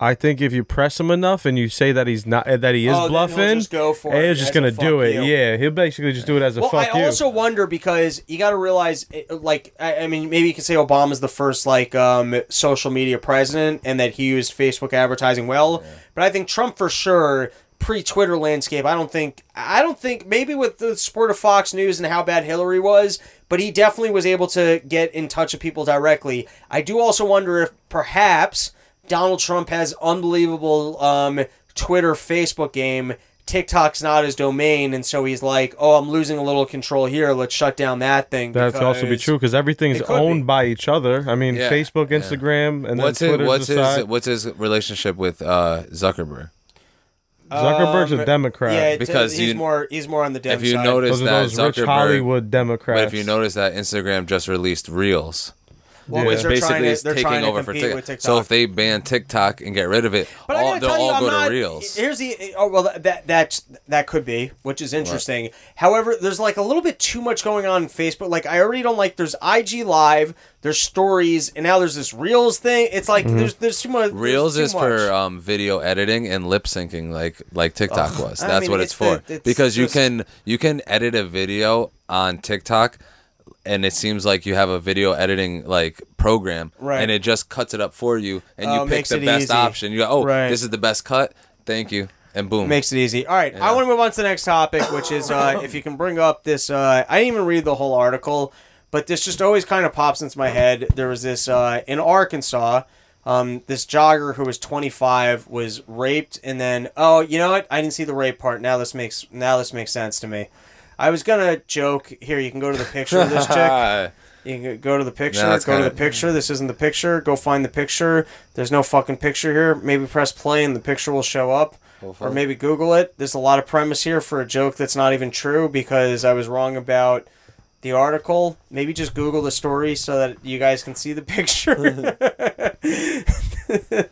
I think if you press him enough and you say that he's not uh, that he is
Oh, then he'll
bluffing,
just go for eh, it
he's just gonna do it.
you.
Yeah, he'll basically just do it as a
Well,
fuck
I
you.
also wonder because you got to realize, eh, like, I, I mean, maybe you could say Obama's the first like um, social media president, and that he used Facebook advertising well. But I think Trump for sure pre-Twitter landscape. I don't think. I don't think maybe with the support of Fox News and how bad Hillary was, but he definitely was able to get in touch with people directly. I do also wonder if perhaps Donald Trump has unbelievable um, Twitter Facebook game. TikTok's not his domain, and so he's like, "Oh, I'm losing a little control here. Let's shut down that thing."
That's also be true because everything's
It could
owned
be.
by each other. I mean,
Yeah,
Facebook,
yeah.
Instagram, and
what's
then
his
Twitter's
what's
the
his
side.
what's his relationship with uh, Zuckerberg?
Zuckerberg's a
Um,
Democrat.
Yeah,
Because
because he's
you-
more he's more on the Dem
If you
side.
notice
those are
that
those rich
Zuckerberg,
Hollywood Democrats.
but if you notice that Instagram just released Reels,
Well,
Yeah.
which basically
to-
is taking over for TikTok. So if they ban TikTok and get rid of it,
But
all, they'll
you,
all go
not.
to Reels.
Here's the. Oh well, that that's that could be, which is interesting. However, there's like a little bit too much going on in Facebook. Like I already don't like. There's IG Live, there's Stories, and now there's this Reels thing. It's like there's there's too much.
Reels
too
is
much.
for um, video editing and lip syncing, like like TikTok was.
I
That's
mean,
what
it's
it's, for.
the- it's
because you can you can edit a video on TikTok, and it seems like you have a video editing like program,
Right.
and it just cuts it up for you, and
Oh,
you pick the best
easy.
option. You go, oh,
Right.
this is the best cut. Thank you, and boom.
Makes it easy. All right, I want to move on to the next topic, which is uh, if you can bring up this. Uh, I didn't even read the whole article, but this just always kind of pops into my head. There was this uh, in Arkansas. Um, this jogger who was 25 was raped, and then oh, you know what? I didn't see the rape part. Now this makes now this makes sense to me. I was gonna joke. Here, you can go to the picture of this chick. You can go to the picture.
No,
go to
kinda-
the picture. This isn't the picture. Go find the picture. There's no fucking picture here. Maybe press play and the picture will show up. Or maybe Google it. There's a lot of premise here for a joke that's not even true because I was wrong about the article. Maybe just Google the story so that you guys can see the picture.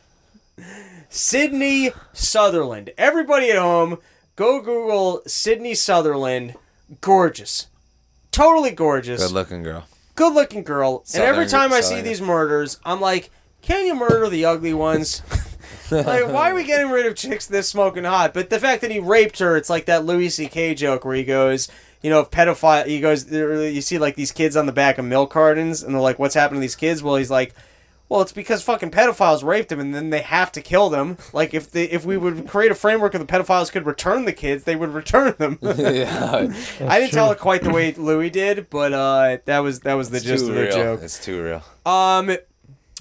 Sydney Sutherland. Everybody at home, go Google Sydney Sutherland. Gorgeous. Totally gorgeous
Good looking girl.
good looking girl. and every
Southern-
time I see these murders, I'm like, can you murder the ugly ones? like, why are we getting rid of chicks this smoking hot? But the fact that he raped her, it's like that Louis C.K. joke where he goes, you know, if pedophile, he goes, you see like these kids on the back of milk cartons, and they're like, what's happening to these kids? Well, he's like, well, it's because fucking pedophiles raped them, and then they have to kill them. Like if they, if we would create a framework of the pedophiles could return the kids, they would return them.
yeah,
I didn't tell it quite the way Louis did, but uh, that was that was the
it's
gist of the
real.
joke.
It's too real.
Um,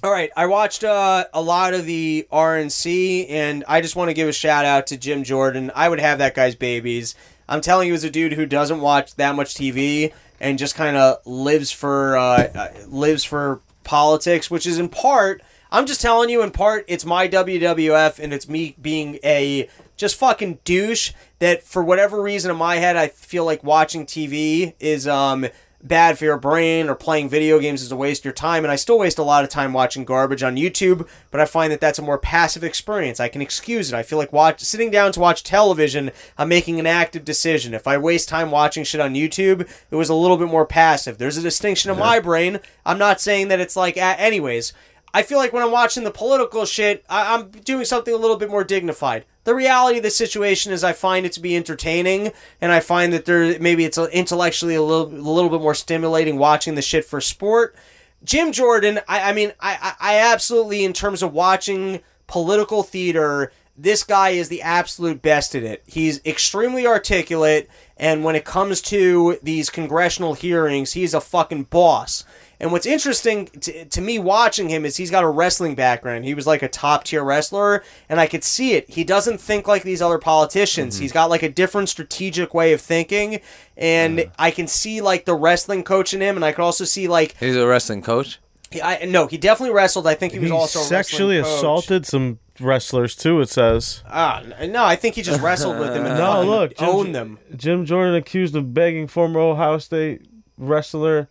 all right, I watched uh, a lot of the RNC, and I just want to give a shout out to Jim Jordan. I would have that guy's babies. I'm telling you, as a dude who doesn't watch that much TV and just kind of lives for uh, uh, lives for politics, which is in part. I'm just telling you, in part, it's my WWF, and it's me being a just fucking douche. That for whatever reason in my head, I feel like watching TV is um bad for your brain or playing video games is a waste of your time and i still waste a lot of time watching garbage on youtube but i find that that's a more passive experience. I can excuse it. I feel like watch sitting down to watch television i'm making an active decision. If i waste time watching shit on youtube it was a little bit more passive. There's a distinction in my brain. I'm not saying that it's like anyways I feel like when I'm watching the political shit, I- I'm doing something a little bit more dignified. The reality of the situation is, I find it to be entertaining, and I find that there maybe it's intellectually a little, a little bit more stimulating watching the shit for sport. Jim Jordan, I, I mean, I I absolutely, in terms of watching political theater, this guy is the absolute best at it. He's extremely articulate, and when it comes to these congressional hearings, he's a fucking boss. And what's interesting to, to me watching him is he's got a wrestling background. He was like a top tier wrestler, and I could see it. He doesn't think like these other politicians. He's got like a different strategic way of thinking, and I can see like the wrestling coach in him, and I could also see like
He's a wrestling coach.
he, I no, he definitely wrestled. I think he was
He
also a
sexually assaulted some wrestlers too. It says.
Ah, no, I think he just wrestled with them and
No, look, Jim,
owned them.
Jim Jordan accused of begging former Ohio State wrestler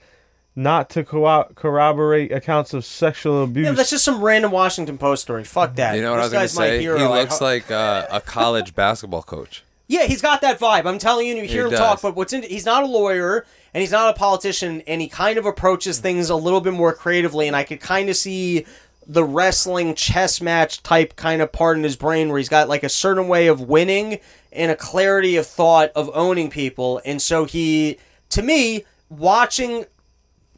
not to co- corroborate accounts of sexual abuse.
Yeah, that's just some random Washington Post story. Fuck that.
You know what
this
I
guy's
was gonna say?
hero.
He looks like uh, a college basketball coach.
Yeah, he's got that vibe. I'm telling you, you hear him
does.
talk, but what's in, he's not a lawyer and he's not a politician, and he kind of approaches things a little bit more creatively, and I could kind of see the wrestling chess match type kind of part in his brain where he's got like a certain way of winning and a clarity of thought of owning people, and so he, to me, watching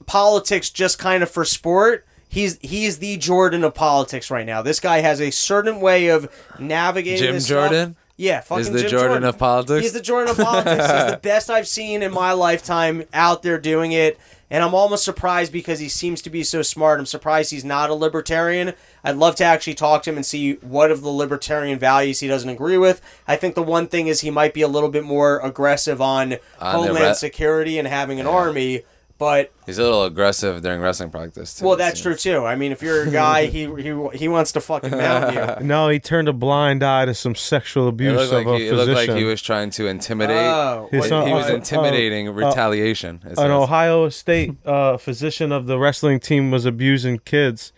politics just kind of for sport. He's he's the Jordan of politics right now. This guy has a certain way of navigating.
Jim
this stuff.
Jordan?
Yeah, fucking
Is the
Jim
Jordan of politics?
He's the Jordan of politics. He's the best I've seen in my lifetime out there doing it. And I'm almost surprised because he seems to be so smart. I'm surprised he's not a libertarian. I'd love to actually talk to him and see what of the libertarian values he doesn't agree with. I think the one thing is he might be a little bit more aggressive on,
On
homeland
re-
security and having an army. But
He's a little aggressive during wrestling practice. Too,
well,
it
that's true too. I mean, if you're a guy, he he he wants to fucking mount you.
no, he turned a blind eye to some sexual
It
abuse
looked,
of
like
a
he, it looked
physician.
like he was trying to intimidate.
Oh,
His
he,
son-
he was
uh,
intimidating
uh,
retaliation. it
An
says.
Ohio State uh, physician of the wrestling team was abusing kids,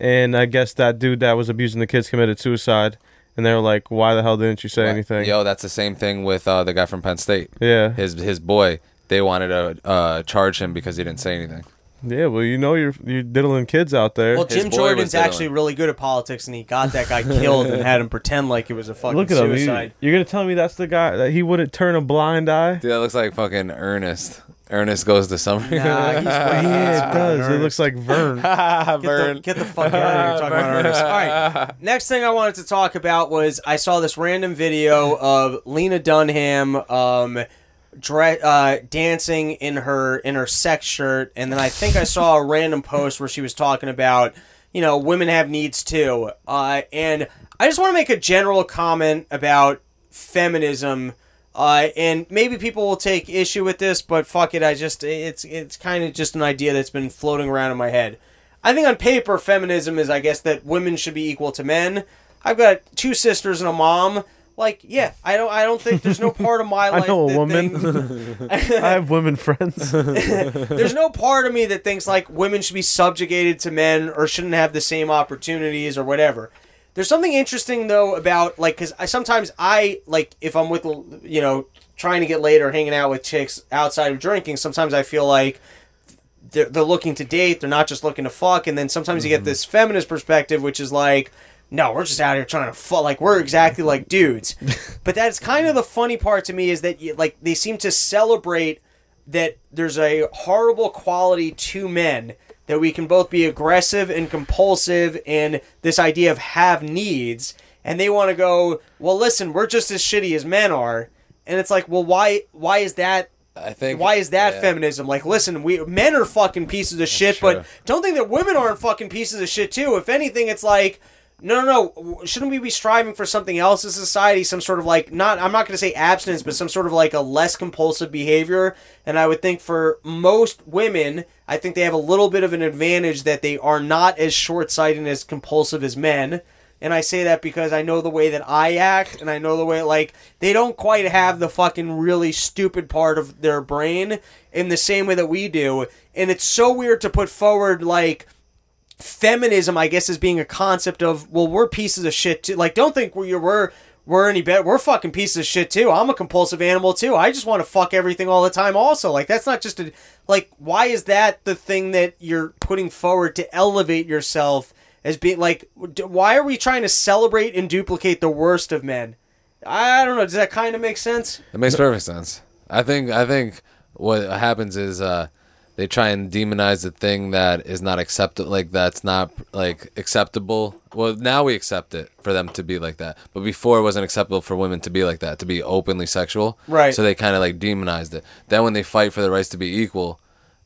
and I guess that dude that was abusing the kids committed suicide. And they were like, "Why the hell didn't you say anything?"
Yo, that's the same thing with uh, the guy from Penn State.
Yeah,
His his boy. They wanted to uh, charge him because he didn't say anything.
yeah. Well, you know, you're you're diddling kids out there.
Well,
His
Jim
boy
Jordan's
diddling.
actually really good at politics, and he got that guy killed and had him pretend like it was a fucking
Look at him.
suicide.
You, are gonna tell me that's the guy that he wouldn't turn a blind eye?
Dude, that looks like fucking Ernest. Ernest goes to summer.
Nah, he's
yeah, it does. It looks like Vern.
Get the, get the fuck out of here talking about Ernest. All right. Next thing I wanted to talk about was I saw this random video of Lena Dunham um, dre- uh, dancing in her in her sex shirt, and then I think I saw a random post where she was talking about you know women have needs too, uh, and I just want to make a general comment about feminism. Uh, and maybe people will take issue with this, but fuck it, I just it's it's kind of just an idea that's been floating around in my head. I think on paper, feminism is, I guess, that women should be equal to men. I've got two sisters and a mom. Like, yeah, I don't, I don't think there's no part of my life.
I know a woman. I have women friends.
there's no part of me that thinks like women should be subjugated to men or shouldn't have the same opportunities or whatever. There's something interesting though about like because I sometimes I like if I'm with you know trying to get laid or hanging out with chicks outside of drinking. Sometimes I feel like they're, they're looking to date. They're not just looking to fuck. And then sometimes you get mm-hmm. this feminist perspective, which is like, no, we're just out here trying to fuck. Like we're exactly like dudes. but that's kind of the funny part to me is that you, like they seem to celebrate that there's a horrible quality to men that we can both be aggressive and compulsive and this idea of have needs and they want to go well listen we're just as shitty as men are and it's like well why why is that
I think.
why is that
yeah.
feminism? Like, listen, we men are fucking pieces of shit,
true.
but don't think that women aren't fucking pieces of shit too. If anything, it's like, no, no, no. Shouldn't we be striving for something else in society? Some sort of like, not, I'm not going to say abstinence, but some sort of like a less compulsive behavior. And I would think for most women, I think they have a little bit of an advantage that they are not as short sighted and as compulsive as men. And I say that because I know the way that I act, and I know the way like they don't quite have the fucking really stupid part of their brain in the same way that we do. And it's so weird to put forward like feminism, I guess, as being a concept of well, we're pieces of shit too. Like, don't think we're we're we're any better. We're fucking pieces of shit too. I'm a compulsive animal too. I just want to fuck everything all the time. Also, like that's not just a like. Why is that the thing that you're putting forward to elevate yourself as being like? Why are we trying to celebrate and duplicate the worst of men? I don't know. Does that kind of make sense?
It makes perfect sense. I think I think what happens is uh, they try and demonize the thing that is not acceptable, like that's not like acceptable. Well, now we accept it for them to be like that, but before it wasn't acceptable for women to be like that, to be openly sexual.
Right.
So they kind of like demonized it. Then when they fight for the rights to be equal,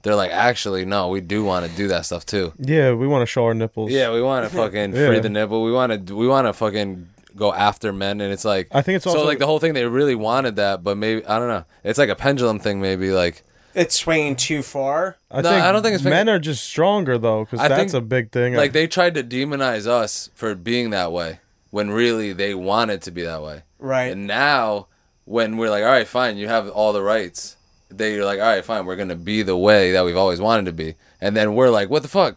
they're like, actually, no, we do want to do that stuff too.
yeah, we want to show our nipples.
Yeah, we want to fucking
Yeah.
free the nipple. We want to we want to fucking go after men, and it's like
I think it's
so
also-
like the whole thing. They really wanted that, but maybe I don't know. It's like a pendulum thing, maybe like
It's swinging too far.
I
No,
think
I don't think it's
men are just stronger though, because
I
that's
think,
a big thing.
like they tried to demonize us for being that way when really they wanted to be that way.
Right.
And now when we're like, all right, fine, you have all the rights. they you're like, all right, fine, we're gonna be the way that we've always wanted to be, and then we're like, what the fuck?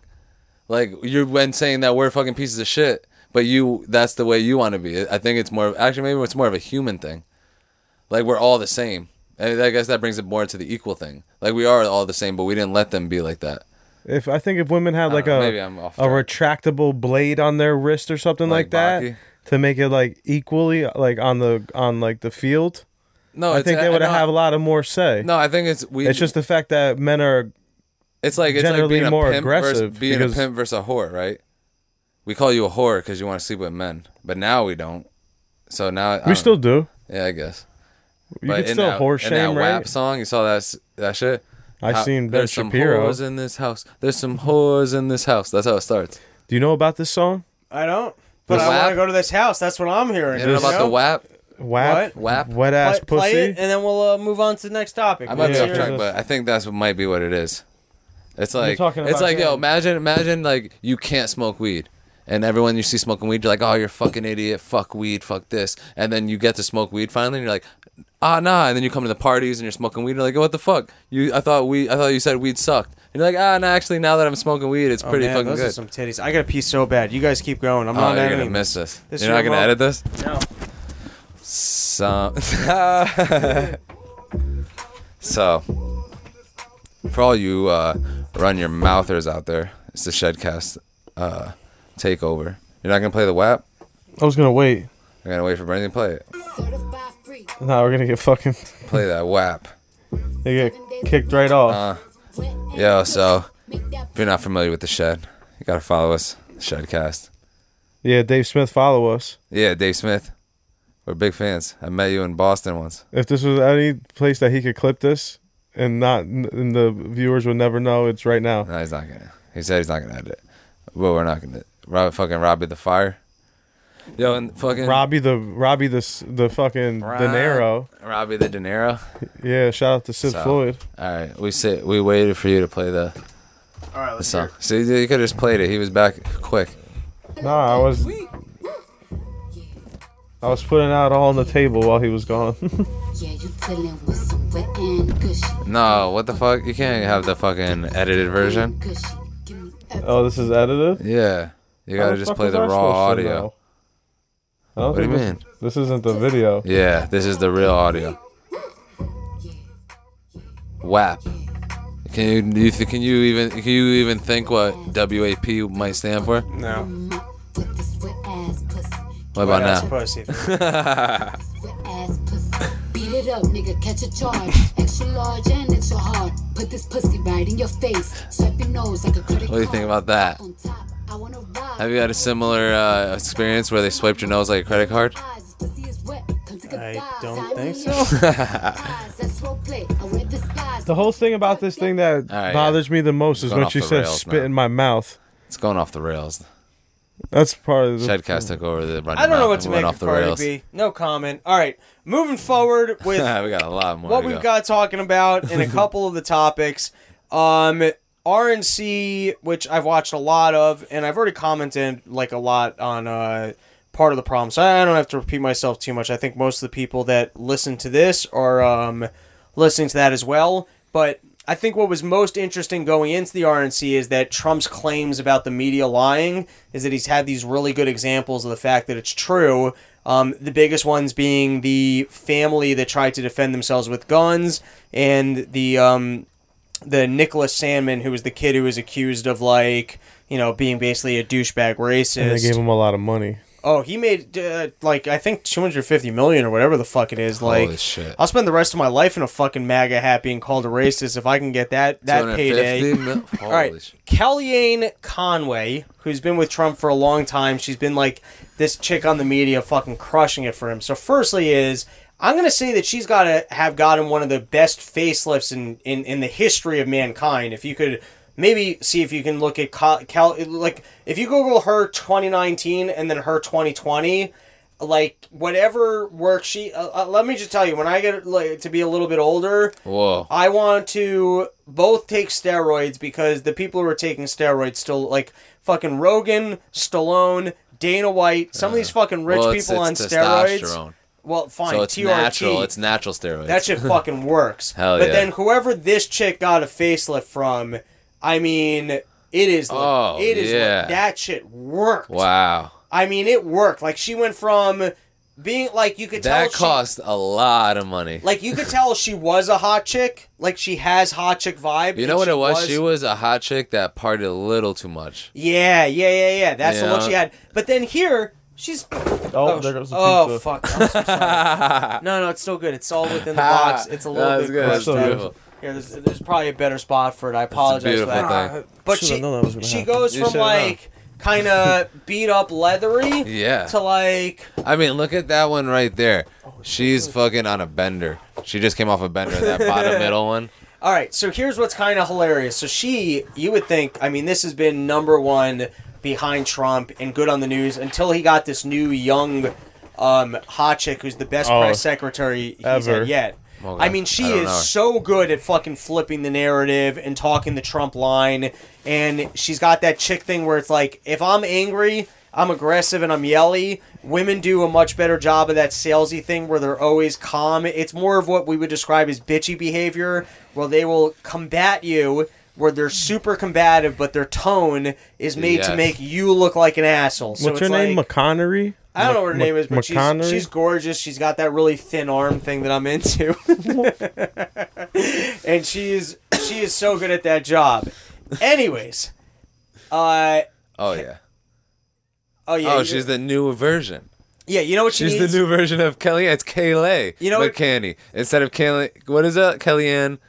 Like you're when saying that we're fucking pieces of shit, but you that's the way you want to be. I think it's more actually maybe it's more of a human thing. Like we're all the same. And I guess that brings it more to the equal thing. Like we are all the same, but we didn't let them be like that.
If I think if women had like
know,
a
maybe I'm off
a retractable blade on their wrist or something like,
Like
that
Baki?
to make it like equally like on the on like the field,
No,
I think they would
no,
have a lot of more say.
No, I think it's we.
It's just the fact that men are
It's like it's like
generally
being a
more
pimp versus
aggressive
being
because-
a pimp versus a whore, right? We call you a whore because you want to sleep with men, but now we don't. So now
we still
know.
do.
yeah, I guess.
You
But
can still
that,
horse
in
shame,
that
right?
WAP song, you saw that that shit.
I
How-
seen Ben
There's some
Shapiro.
whores in this house. There's some whores in this house. That's how it starts.
Do you know about this song?
I don't. But
The
I want to go to this house. That's what I'm hearing.
You know about the WAP?
WAP,
What?
WAP?
wet ass
Play, play
pussy.
it, and then we'll uh, move on to the next topic.
I might be
Yeah.
off track, but I think that's what might be what it is. It's like it's
about
like yo, imagine imagine like you can't smoke weed. And everyone you see smoking weed, you're like, oh, you're a fucking idiot. Fuck weed. Fuck this. And then you get to smoke weed finally, and you're like, ah, nah. And then you come to the parties and you're smoking weed. And you're like, what the fuck? You, I thought we, I thought you said weed sucked. And you're like, ah, no, actually, now that I'm smoking weed, it's
Oh,
pretty
man,
fucking
those
good.
are some titties. I gotta pee so bad. You guys keep going. I'm
oh,
not
you're gonna
editing
miss this.
This
you're not gonna
your
edit this.
No.
So, so for all you uh, run your mouthers out there, it's the Shedcast uh, takeover. You're not gonna play the WAP.
I was gonna wait.
You're gonna wait for Brendan to play it.
Free.
We're gonna get fucking
Play that WAP.
they get kicked right off.
Uh, yo, so if you're not familiar with the Shed, you gotta follow us, Shedcast.
yeah, Dave Smith, follow us.
Yeah, Dave Smith. We're big fans. I met you in Boston once.
If this was any place that he could clip this and not and the viewers would never know, it's right now.
No, he's not gonna. He said he's not gonna edit it. But we're not gonna. Rob, fucking Robbie the Fire. Yo, and fucking
Robbie the Robbie the s- the fucking
Rob-
De Niro.
Robbie the De Niro.
Yeah, shout out to Sid
So-
Floyd.
All right, we sit. We waited for you to play the,
All right, let's hear
song. So you, you could have just played it. He was back quick.
Nah, I was I was putting out all on the table while he was gone.
Yeah, you dealing with some wet and.
No, what the fuck? You can't have the fucking edited version.
Gushy. Give me everything.
oh, this is edited.
Yeah, you gotta just play the raw
supposed to
audio.
Know? Don't
What do you mean?
This, this isn't the video.
Yeah, this is the real audio. WAP. Can you, you th- can you even can you even think what WAP might stand for?
No.
With this wet ass pussy.
What about
Wet-ass
now?
pussy.
Wet ass pussy. Beat it up, nigga. Catch a charge. Extra large and extra hard. Put this pussy right in your face. Swipe your nose like a credit
What do you think about that?
On top, I wanna ride.
Have you had a similar uh, experience where they swiped your nose like a credit card?
Eyes, this pussy is wet. Come take a
I
dive.
don't think so.
your eyes, That's roleplay. I wear disguise.
The whole thing about this thing that
All right,
bothers me the most is
Going
when
off
she
the
said
rails
spit
now.
in my mouth.
It's going off the rails.
That's part of the
Shedcast took over the running
I don't know
mouth
what
and
to
we went
make
off
of
the
Cardi
rails.
B. No comment. All right, moving forward with
we got a lot more.
what
to
we've
go.
got talking about in a couple of the topics. Um, RNC, which I've watched a lot of, and I've already commented like a lot on uh, part of the problem, so I don't have to repeat myself too much. I think most of the people that listen to this are um, listening to that as well. But I think what was most interesting going into the RNC is that Trump's claims about the media lying is that he's had these really good examples of the fact that it's true. Um, the biggest ones being the family that tried to defend themselves with guns, and the um, the Nicholas Sandmann, who was the kid who was accused of like you know being basically a douchebag racist.
and they gave him a lot of money.
Oh, he made uh, like I think 250 million or whatever the fuck it is. Like,
Holy shit.
I'll spend the rest of my life in a fucking MAGA hat being called a racist if I can get that that payday.
mil-
All right,
shit.
Kellyanne Conway, who's been with Trump for a long time, she's been like this chick on the media, fucking crushing it for him. So, firstly, is I'm gonna say that she's got to have gotten one of the best facelifts in, in in the history of mankind. If you could maybe see if you can look at Cal, Cal like if you Google her 2019 and then her 2020 like whatever work she uh, uh, let me just tell you when i get like to be a little bit older
Whoa.
I want to both take steroids because the people who are taking steroids still like fucking Rogan, Stallone, Dana White, some of these fucking rich
Well, it's-
people on
it's
steroids. Well, fine.
So it's
TRT.
natural. It's natural steroids.
That shit fucking works.
Hell
but
yeah.
then whoever this chick got a facelift from, I mean, it is.
Oh,
it is.
yeah.
that shit worked.
wow.
I mean, it worked. Like she went from being like you could tell
That
she-
cost a lot of money.
like you could tell she was a hot chick. Like she has hot chick vibe.
you know what it was? She was a hot chick that partied a little too much.
Yeah, yeah, yeah, yeah. That's the look
Yeah.
she had. But then here, she's.
Oh, oh, there goes the
oh
pizza.
fuck! So no, no, it's still good. It's all within the box. It's a little
That's
bit
good.
crushed
That's
beautiful.
Here, there's, there's probably a better spot for it. I apologize for that.
thing.
Uh,
but
she,
that
she goes
You
from like kind of beat up leathery
Yeah.
to like
I mean, look at that one right there.
Oh,
She's fucking on a bender. She just came off a bender. That bottom middle one.
All right, so here's what's kind of hilarious. So she, you would think, I mean, this has been number one behind Trump and good on the news until he got this new young um, hot chick who's the best
Oh,
press secretary he's
ever.
had yet.
Okay.
I mean, she
I don't
is
know.
so good at fucking flipping the narrative and talking the Trump line. And she's got that chick thing where it's like, if I'm angry, I'm aggressive and I'm yelly. Women do a much better job of that salesy thing where they're always calm. It's more of what we would describe as bitchy behavior, where they will combat you, where they're super combative, but their tone is made to make you look like an asshole. So
What's her
it's
name?
like-
McConnery?
I don't know what her
Mc-
name is, but she's,
McConnery?
she's gorgeous. She's got that really thin arm thing that I'm into, and she's she is so good at that job. Anyways, uh,
Oh yeah.
oh yeah,
Oh,
you-
she's the new version.
yeah. You know what she
She's
needs?
the new version of Kellyanne. It's Kayleigh.
You know what-
McCanny instead of Kelly. What is it? Kellyanne.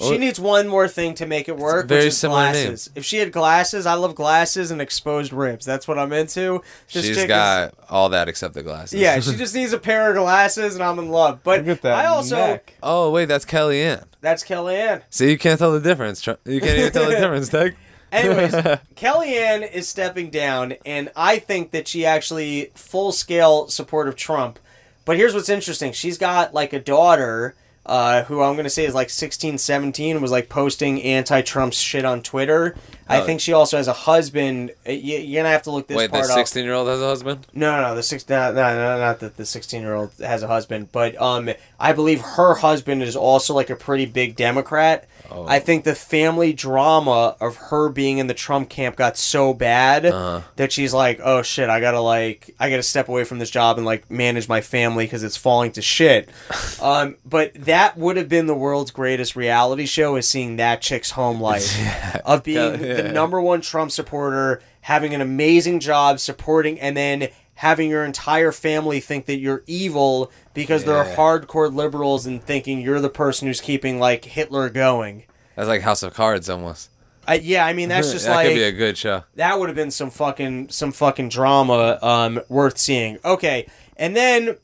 She needs one more thing to make it work.
very
which is
similar name.
glasses. If she had glasses, I love glasses and exposed ribs. That's what I'm into. This
She's
chick is-
got all that except the glasses.
yeah, she just needs a pair of glasses, and I'm in love. But
Look at that
I also
neck.
oh wait, that's Kellyanne.
that's Kellyanne.
See, you can't tell the difference. You can't even tell the difference, Doug.
Anyways, Kellyanne is stepping down, and I think that she actually full scale support of Trump. But here's what's interesting: she's got like a daughter. Uh, who I'm gonna say is like 16, 17, was like posting anti-Trump shit on Twitter. I
Oh.
think she also has a husband. You, you're gonna have to look this
Wait, the
part up.
sixteen-year-old has a husband.
No, no, no, the six, no, no, no, not that the sixteen-year-old has a husband, but um, I believe her husband is also like a pretty big Democrat.
Oh.
I think the family drama of her being in the Trump camp got so bad
Uh-huh.
that she's like, oh shit, I gotta like, I gotta step away from this job and like manage my family because it's falling to shit. um, but that would have been the world's greatest reality show is seeing that chick's home life of being
Yeah.
the number one Trump supporter, having an amazing job supporting, and then having your entire family think that you're evil because they're hardcore liberals and thinking you're the person who's keeping like Hitler going.
That's like House of Cards almost.
I, yeah, I mean that's just
that
like
could be a good show.
that would have been some fucking some fucking drama um, worth seeing. Okay, and then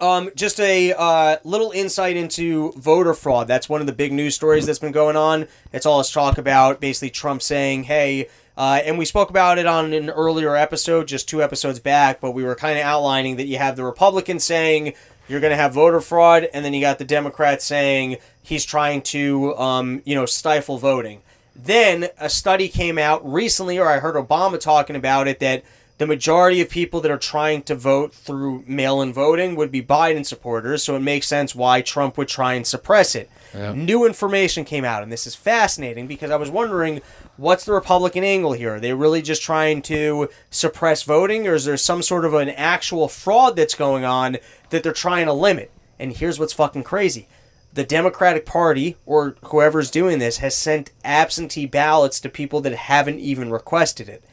um, just a uh, little insight into voter fraud. That's one of the big news stories that's been going on. It's all this talk about basically Trump saying, "Hey." Uh, and we spoke about it on an earlier episode, just two episodes back, but we were kind of outlining that you have the Republicans saying you're going to have voter fraud, and then you got the Democrats saying he's trying to, um, you know, stifle voting. Then a study came out recently, or I heard Obama talking about it, that the majority of people that are trying to vote through mail in voting would be Biden supporters, so it makes sense why Trump would try and suppress it. New information came out, and this is fascinating because I was wondering what's the Republican angle here? Are they really just trying to suppress voting, or is there some sort of an actual fraud that's going on that they're trying to limit? And here's what's fucking crazy the Democratic Party or whoever's doing this has sent absentee ballots to people that haven't even requested it.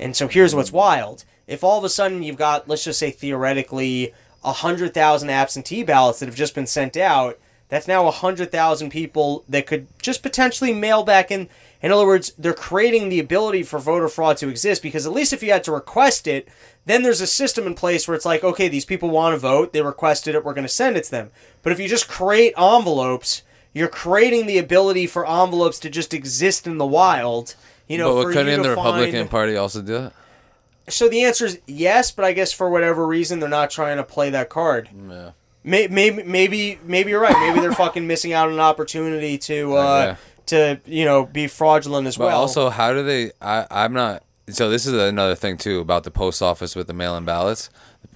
And so here's what's mm. wild. If all of a sudden you've got, let's just say theoretically, 100,000 absentee ballots that have just been sent out, that's now 100,000 people that could just potentially mail back in. In other words, they're creating the ability for voter fraud to exist because at least if you had to request it, then there's a system in place where it's like, okay, these people want to vote, they requested it, we're going to send it to them. But if you just create envelopes, you're creating the ability for envelopes to just exist in the wild. You know,
but
for
couldn't the Republican
find-
Party also do that?
so the answer is yes, but I guess for whatever reason they're not trying to play that card.
Yeah.
May- Maybe, maybe, maybe you're right. Maybe they're fucking missing out on an opportunity to, uh, to you know, be fraudulent as well.
But
well.
also, how do they? I I'm not. so this is another thing too about the post office with the mail-in ballots.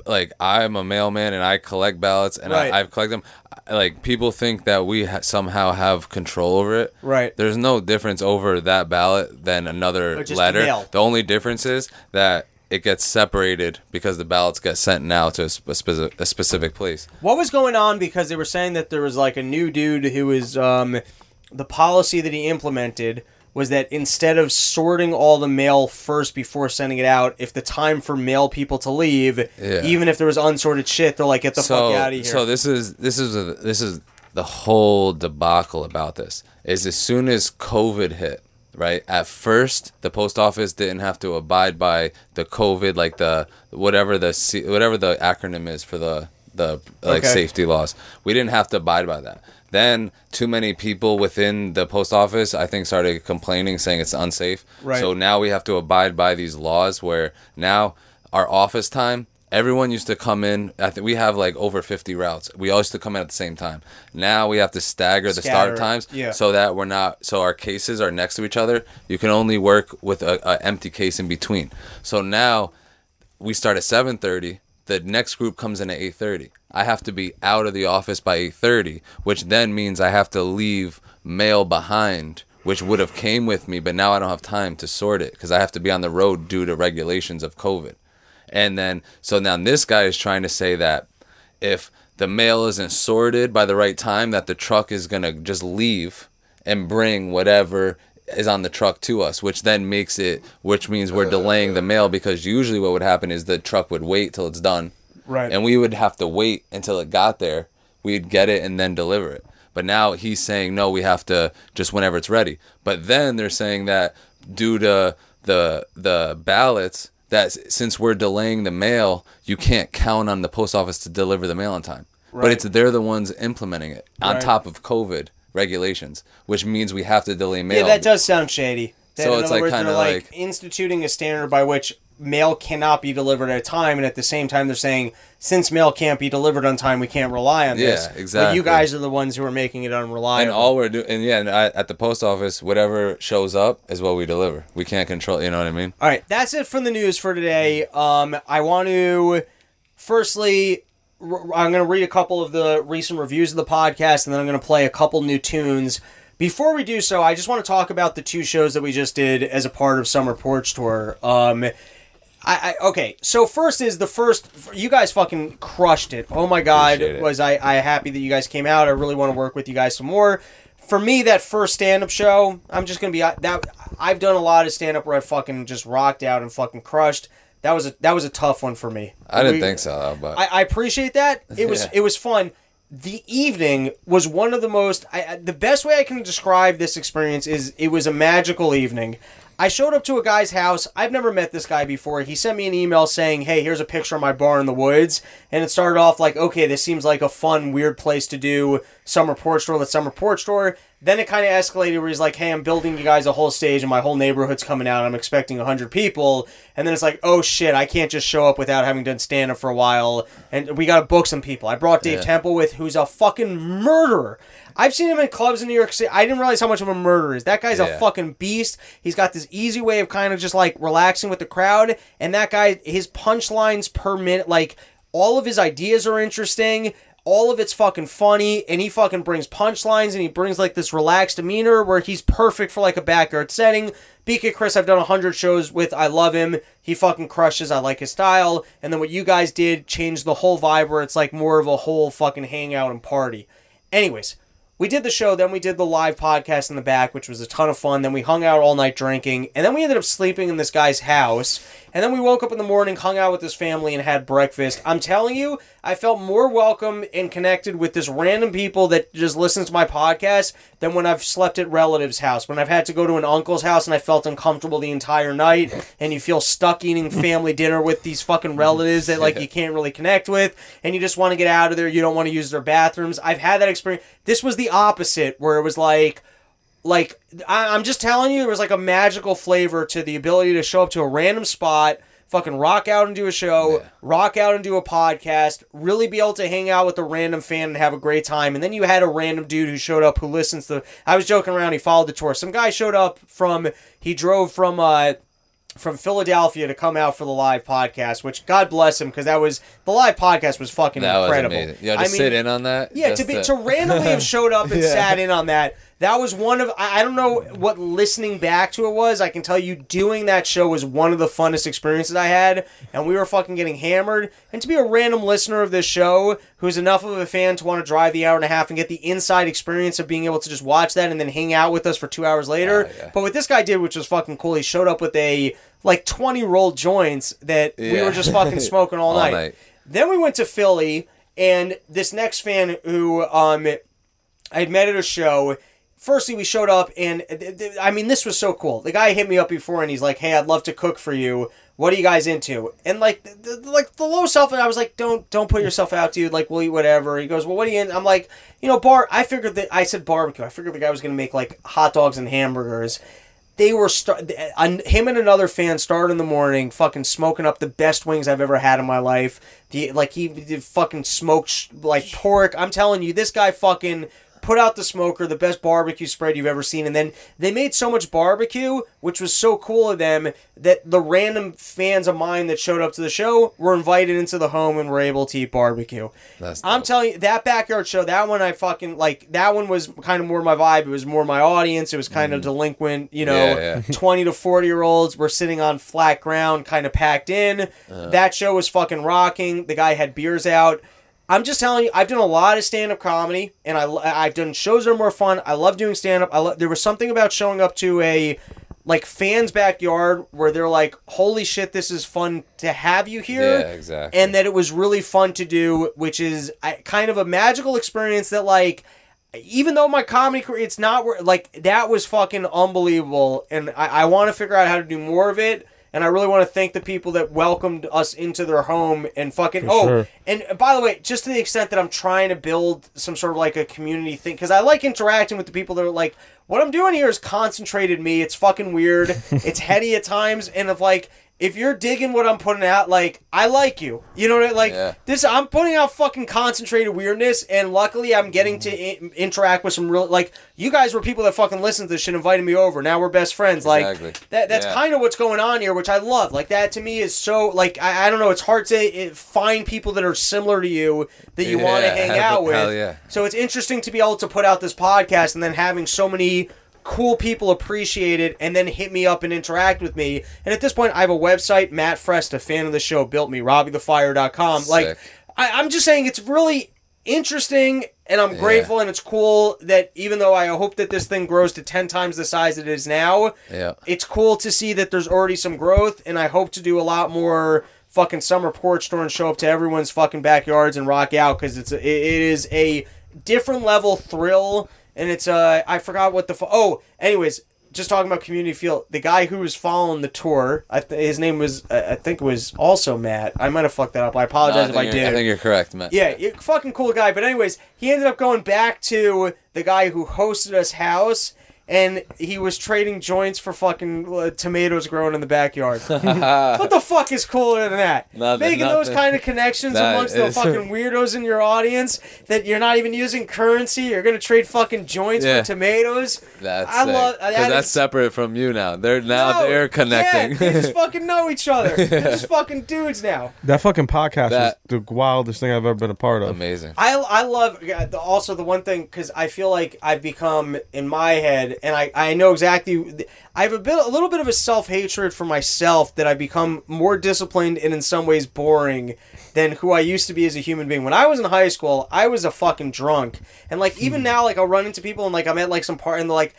Like I'm a mailman and I collect ballots and
Right.
I, I've collected them. Like people think that we ha- somehow have control over it.
Right.
There's no difference over that ballot than another
just the
letter.
mail.
The only difference is that it gets separated because the ballots get sent now to a, sp- a, specific, a specific place.
What was going on? Because they were saying that there was like a new dude who was um, the policy that he implemented was that instead of sorting all the mail first before sending it out, if the time for mail people to leave,
Yeah.
even if there was unsorted shit, they're like, get the
so,
fuck out of here.
So this is this is a, this is the whole debacle about this. Is as soon as COVID hit, right? At first, the post office didn't have to abide by the COVID, like the whatever the whatever the acronym is for the the like
Okay.
safety laws. We didn't have to abide by that. Then too many people within the post office, I think, started complaining, saying it's unsafe.
Right.
So now we have to abide by these laws. Where now our office time, everyone used to come in. I think we have like over fifty routes. We all used to come in at the same time. Now we have to stagger the
Scatter,
start times,
yeah.
so that we're not. So our cases are next to each other. You can only work with a, a empty case in between. So now we start at 7:30 the next group comes in at 8:30 i have to be out of the office by 8:30 which then means i have to leave mail behind which would have came with me but now i don't have time to sort it because i have to be on the road due to regulations of covid. And then so now this guy is trying to say that if the mail isn't sorted by the right time that the truck is going to just leave and bring whatever is on the truck to us which then makes it which means we're uh, delaying the mail because usually what would happen is the truck would wait till it's done
Right.
and we would have to wait until it got there we'd get it and then deliver it but now he's saying no we have to just whenever it's ready but then they're saying that due to the the ballots that since we're delaying the mail you can't count on the post office to deliver the mail on time
Right.
but it's they're the ones implementing it on
Right.
top of covid regulations which means we have to delay mail
yeah, that does sound shady. That,
So it's like
they're
kinda
like,
like-
instituting a standard by which mail cannot be delivered at a time, and at the same time they're saying since mail can't be delivered on time, we can't rely on this.
Yeah, exactly.
But you guys are the ones who are making it unreliable.
and all we're doing and yeah and I, at the post office whatever shows up is what we deliver we can't control you know what i mean
All right, that's it from the news for today. Um, I want to, firstly, r- I'm going to read a couple of the recent reviews of the podcast, and then I'm going to play a couple new tunes. Before we do so, I just want to talk about the two shows that we just did as a part of Summer Porch Tour. Um, I, I okay. So first is the first. You guys fucking crushed it. Oh my god, was I I happy that you guys came out. I really want to work with you guys some more. For me, that first stand-up show, I'm just gonna be that. I've done a lot of stand-up where I fucking just rocked out and fucking crushed. That was a that was a tough one for me.
i didn't
We-
think so but
I, I appreciate that. It was
Yeah.
it was fun. The evening was one of the most. I- the best way I can describe this experience is it was a magical evening. I showed up to a guy's house. I've never met this guy before. He sent me an email saying, "Hey, here's a picture of my bar in the woods." And it started off like, "Okay, this seems like a fun, weird place to do summer porch tour. Let's summer porch tour." Then it kind of escalated where he's like, "Hey, I'm building you guys a whole stage, and my whole neighborhood's coming out. I'm expecting hundred people." And then it's like, "Oh shit, I can't just show up without having done stand up for a while." And we got to book some people. I brought Dave
Yeah.
Temple with, who's a fucking murderer. I've seen him in clubs in New York City. I didn't realize how much of a murderer is. That guy's a fucking beast. He's got this easy way of kind of just like relaxing with the crowd. And that guy, his punchlines per minute, like all of his ideas are interesting. All of it's fucking funny, and he fucking brings punchlines, and he brings like this relaxed demeanor where he's perfect for like a backyard setting. BK Chris, I've done a hundred shows with. I love him. He fucking crushes. I like his style. And then what you guys did changed the whole vibe where it's like more of a whole fucking hangout and party. Anyways, we did the show, then we did the live podcast in the back, which was a ton of fun. Then we hung out all night drinking, and then we ended up sleeping in this guy's house. And then we woke up in the morning, hung out with his family, and had breakfast. I'm telling you, I felt more welcome and connected with this random people that just listens to my podcast than when I've slept at relatives' house. When I've had to go to an uncle's house and I felt uncomfortable the entire night, and you feel stuck eating family dinner with these fucking relatives that like you can't really connect with, and you just want to get out of there. You don't want to use their bathrooms. I've had that experience. This was the opposite, where it was like like I, I'm just telling you, there was like a magical flavor to the ability to show up to a random spot, fucking rock out and do a show,
Yeah.
rock out and do a podcast, really be able to hang out with a random fan and have a great time. And then you had a random dude who showed up who listens to. I was joking around. He followed the tour. Some guy showed up from. He drove from. uh from Philadelphia to come out for the live podcast, which God bless him because that was the live podcast was fucking
That was
incredible.
amazing. You know, to
I mean,
sit in on that.
yeah, to be to randomly have showed up and sat in on that. That was one of I don't know what listening back to it was. I can tell you doing that show was one of the funnest experiences I had, and we were fucking getting hammered. And to be a random listener of this show who's enough of a fan to want to drive the hour and a half and get the inside experience of being able to just watch that and then hang out with us for two hours later.
Oh, yeah.
But what this guy did, which was fucking cool, he showed up with a like twenty rolled joints that we were just fucking smoking all,
All
night.
night.
Then we went to Philly, and this next fan who um I had met at a show. Firstly, we showed up, and I mean, this was so cool. The guy hit me up before, and he's like, "Hey, I'd love to cook for you. What are you guys into?" And like, th- th- like the low self, and I was like, "Don't, don't put yourself out, dude. Like, we'll eat whatever." He goes, "Well, what are you in?" I'm like, "You know, bar." I figured that I said barbecue. I figured the guy was gonna make like hot dogs and hamburgers. They were start. Him and another fan started in the morning, fucking smoking up the best wings I've ever had in my life. The like he did fucking smoked like pork. I'm telling you, this guy fucking put out the smoker, the best barbecue spread you've ever seen, and then they made so much barbecue, which was so cool of them, that the random fans of mine that showed up to the show were invited into the home and were able to eat barbecue.
That's
I'm
dope.
telling you, that backyard show, that one I fucking like. That one was kind of more my vibe. It was more my audience. It was kind of delinquent, you know,
Mm. Yeah, yeah.
20 to 40 year olds were sitting on flat ground, kind of packed in.
Uh.
that show was fucking rocking. The guy had beers out. I'm just telling you, I've done a lot of stand up comedy, and I, I've done shows that are more fun. I love doing stand up. I lo- there was something about showing up to a like fans' backyard where they're like, "Holy shit, this is fun to have you here."
Yeah, exactly.
and that it was really fun to do, which is kind of a magical experience that like. Even though my comedy career, it's not like that was fucking unbelievable, and I, I want to figure out how to do more of it. And I really want to thank the people that welcomed us into their home and fucking. oh,
sure.
and by the way, just to the extent that I'm trying to build some sort of like a community thing, because I like interacting with the people that are like, what I'm doing here is concentrated me. It's fucking weird. it's heady at times, and if like if you're digging what I'm putting out, like I like you. You know what I mean? like?
Yeah.
This I'm putting out fucking concentrated weirdness, and luckily I'm getting to I- interact with some real like you guys were people that fucking listened to this shit, invited me over. Now we're best friends.
Exactly.
Like that. That's
Yeah.
kind of what's going on here, which I love. Like that to me is so like I, I don't know. It's hard to eh, find people that are similar to you that you want to hang out with.
yeah.
So it's interesting to be able to put out this podcast and then having so many cool people appreciate it and then hit me up and interact with me. And at this point, I have a website. Matt Frest, a fan of the show, built me. RobbieTheFire.com. Like,
Sick.
I, I'm just saying it's really interesting and I'm grateful and it's cool that even though I hope that this thing grows to 10 times the size it is now,
Yeah.
it's cool to see that there's already some growth and I hope to do a lot more fucking summer porch tour and show up to everyone's fucking backyards and rock out because it's a, it is a different level thrill and it's uh I forgot what the fu- oh anyways just talking about community feel the guy who was following the tour I th- his name was uh, I think it was also Matt. I might have fucked that up. I apologize if
No,
I
think
did
I think you're correct, Matt.
Yeah, you're fucking cool guy. But anyways, he ended up going back to the guy who hosted us house, and he was trading joints for fucking uh, tomatoes growing in the backyard. what the fuck is cooler than that?
Nothing,
Making those kind of connections
That
amongst the fucking weirdos in your audience that you're not even using currency. You're gonna trade fucking joints
Yeah.
for tomatoes.
That's
I
sick.
love- that
that's
is-
separate from you now. They're now
No,
they're connecting.
Yeah, they just fucking know each other. They're just fucking dudes now.
That fucking podcast
That-
is the wildest thing I've ever been a part of.
Amazing.
I, I love also the one thing because I feel like I've become in my head and I, I know exactly I have a bit a little bit of a self hatred for myself that I become more disciplined and in some ways boring than who I used to be as a human being. When I was in high school, I was a fucking drunk and like even hmm. now like I'll run into people and like I'm at like some part and they're like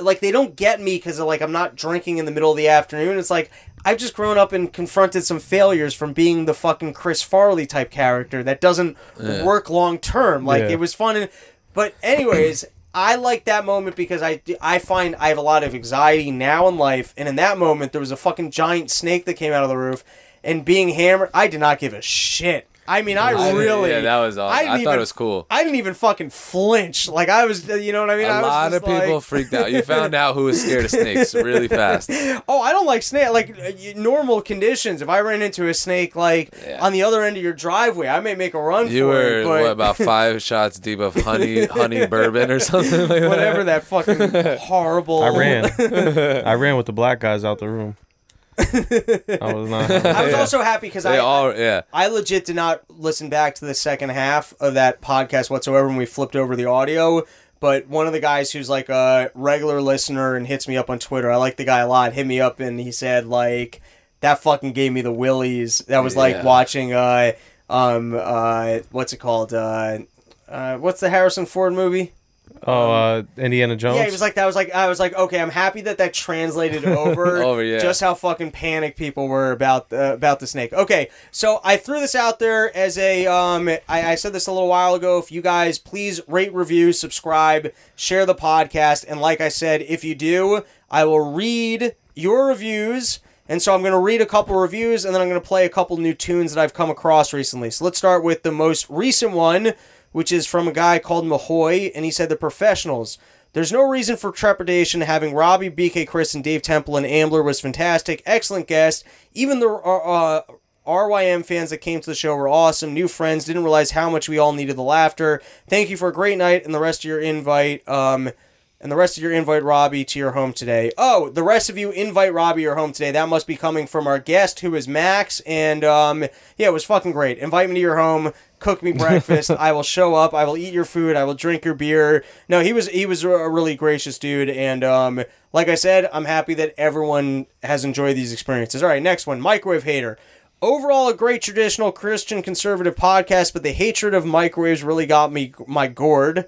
like they don't get me because like I'm not drinking in the middle of the afternoon. It's like I've just grown up and confronted some failures from being the fucking Chris Farley type character that doesn't work long term. Like
Yeah.
it was fun, and, but anyways. I like that moment because I, I find I have a lot of anxiety now in life, and in that moment there was a fucking giant snake that came out of the roof, and being hammered, I did not give a shit. I mean, I,
I-
really.
yeah, that was awesome. I
didn't
thought it was cool.
I didn't even fucking flinch. Like I was, you know what I mean? I
A
was
lot of people
like-
freaked out. You found out who was scared of snakes really fast.
Oh, I don't like snake. Like uh, normal conditions, if I ran into a snake like
Yeah.
on the other end of your driveway, I may make a run
You
for
were
it. But
what, about five shots deep of honey honey bourbon or something like that.
whatever that fucking horrible.
I ran. I ran with the black guys out the room. I was not.
I was
Yeah.
also happy because I,
all, yeah.
I legit did not listen back to the second half of that podcast whatsoever when we flipped over the audio. But one of the guys who's like a regular listener and hits me up on Twitter, I like the guy a lot, hit me up and he said like that fucking gave me the willies. That was like
Yeah.
watching uh um uh what's it called? Uh uh what's the Harrison Ford movie?
Oh, uh, Indiana Jones.
Yeah, he was like that. Was like I was like, okay, I'm happy that that translated over.
Over, yeah.
Just how fucking panicked people were about uh, about the snake. Okay, so I threw this out there as a um. I, I said this a little while ago. If you guys please rate, review, subscribe, share the podcast, and like I said, if you do, I will read your reviews. And so I'm going to read a couple reviews and then I'm going to play a couple new tunes that I've come across recently. So let's start with the most recent one, which is from a guy called Mahoy, and he said the professionals. There's no reason for trepidation. Having Robbie, BK, Chris, and Dave Temple and Ambler was fantastic. Excellent guest. Even the uh, uh, RYM fans that came to the show were awesome. New friends. Didn't realize how much we all needed the laughter. Thank you for a great night and the rest of your invite. Um, and the rest of your invite Robbie to your home today. Oh, the rest of you invite Robbie your home today. That must be coming from our guest who is Max. And um, yeah, it was fucking great. Invite me to your home. Cook me breakfast. I will show up. I will eat your food. I will drink your beer. No, he was he was a really gracious dude. And um, like I said, I'm happy that everyone has enjoyed these experiences. All right, next one, microwave hater. Overall, a great traditional Christian conservative podcast, but the hatred of microwaves really got me my gourd.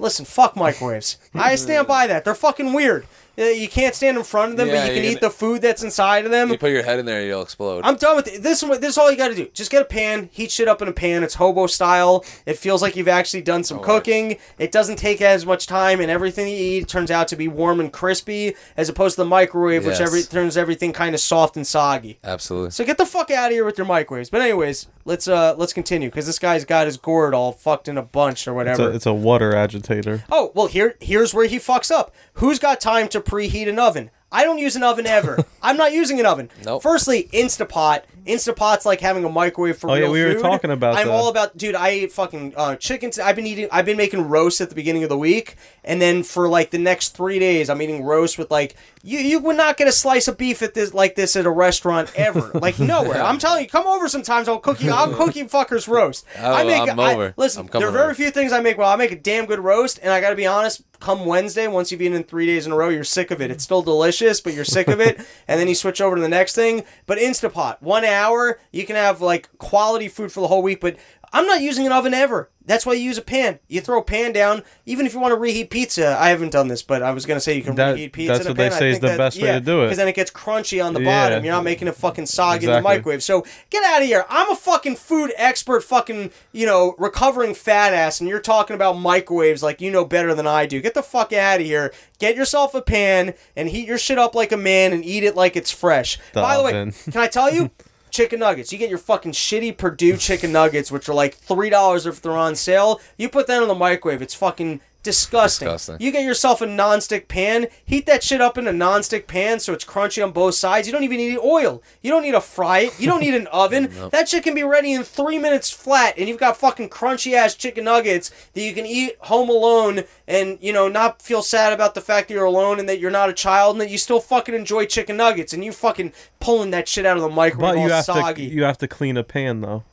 Listen, fuck microwaves. I stand by that. They're fucking weird. Uh, You can't stand in front of them,
Yeah,
but you can
you're
eat the food that's inside of them.
You put your head in there, you'll explode.
I'm done with it. This. is what- This is all you got to do. Just get a pan, heat shit up in a pan. It's hobo style. It feels like you've actually done some cooking. It doesn't take as much time, and everything you eat turns out to be warm and crispy, as opposed to the microwave, which every turns everything kind of soft and soggy.
Absolutely.
So get the fuck out of here with your microwaves. But anyways, let's uh let's continue because this guy's got his gourd all fucked in a bunch or
It's
whatever.
a, it's a water agitator.
Oh, well, here here's where he fucks up. Who's got time to preheat an oven? I don't use an oven ever. I'm not using an oven.
Nope.
Firstly, Instapot. Instapot's like having a microwave for
Oh, yeah,
real
we were talking about
I'm
that.
all about, dude. I ate fucking uh, chicken. I've been eating. I've been making roast at the beginning of the week, and then for like the next three days, I'm eating roast with like you. You would not get a slice of beef at this like this at a restaurant ever. like nowhere. I'm telling you, come over sometimes. I'll cook you. I'll cook you fuckers roast.
Oh,
I make.
I'm
I-
over.
listen,
I'm
there are very
over.
few things I make well. I make a damn good roast, and I got to be honest. Come Wednesday, once you've eaten three days in a row, you're sick of it. It's still delicious, but you're sick of it, and then you switch over to the next thing. But Instapot, one hour, you can have like quality food for the whole week. But I'm not using an oven ever. That's why you use a pan. You throw a pan down, even if you want to reheat pizza. I haven't done this, but I was gonna say you can
That-
reheat pizza.
that's
in a
what they
pan. I
say is the
that-
best way to do it.
Because then it gets crunchy on the
Yeah.
bottom. You're not making it fucking soggy in the microwave. So get out of here. I'm a fucking food expert, fucking, you know, recovering fat ass, and you're talking about microwaves like you know better than I do. Get the fuck out of here. Get yourself a pan and heat your shit up like a man and eat it like it's fresh.
The
By the way, can I tell you? Chicken nuggets. You get your fucking shitty Perdue chicken nuggets, which are like three dollars if they're on sale. You put that in the microwave. It's fucking disgusting.
Disgusting.
You get yourself a non-stick pan, heat that shit up in a non-stick pan so it's crunchy on both sides. You don't even need oil. You don't need to fry it. You don't need an oven. That shit can be ready in three minutes flat, and you've got fucking crunchy ass chicken nuggets that you can eat home alone and you know not feel sad about the fact that you're alone and that you're not a child and that you still fucking enjoy chicken nuggets and you fucking pulling that shit out of the microwave
But
all
you have
soggy.
to you have to clean a pan though.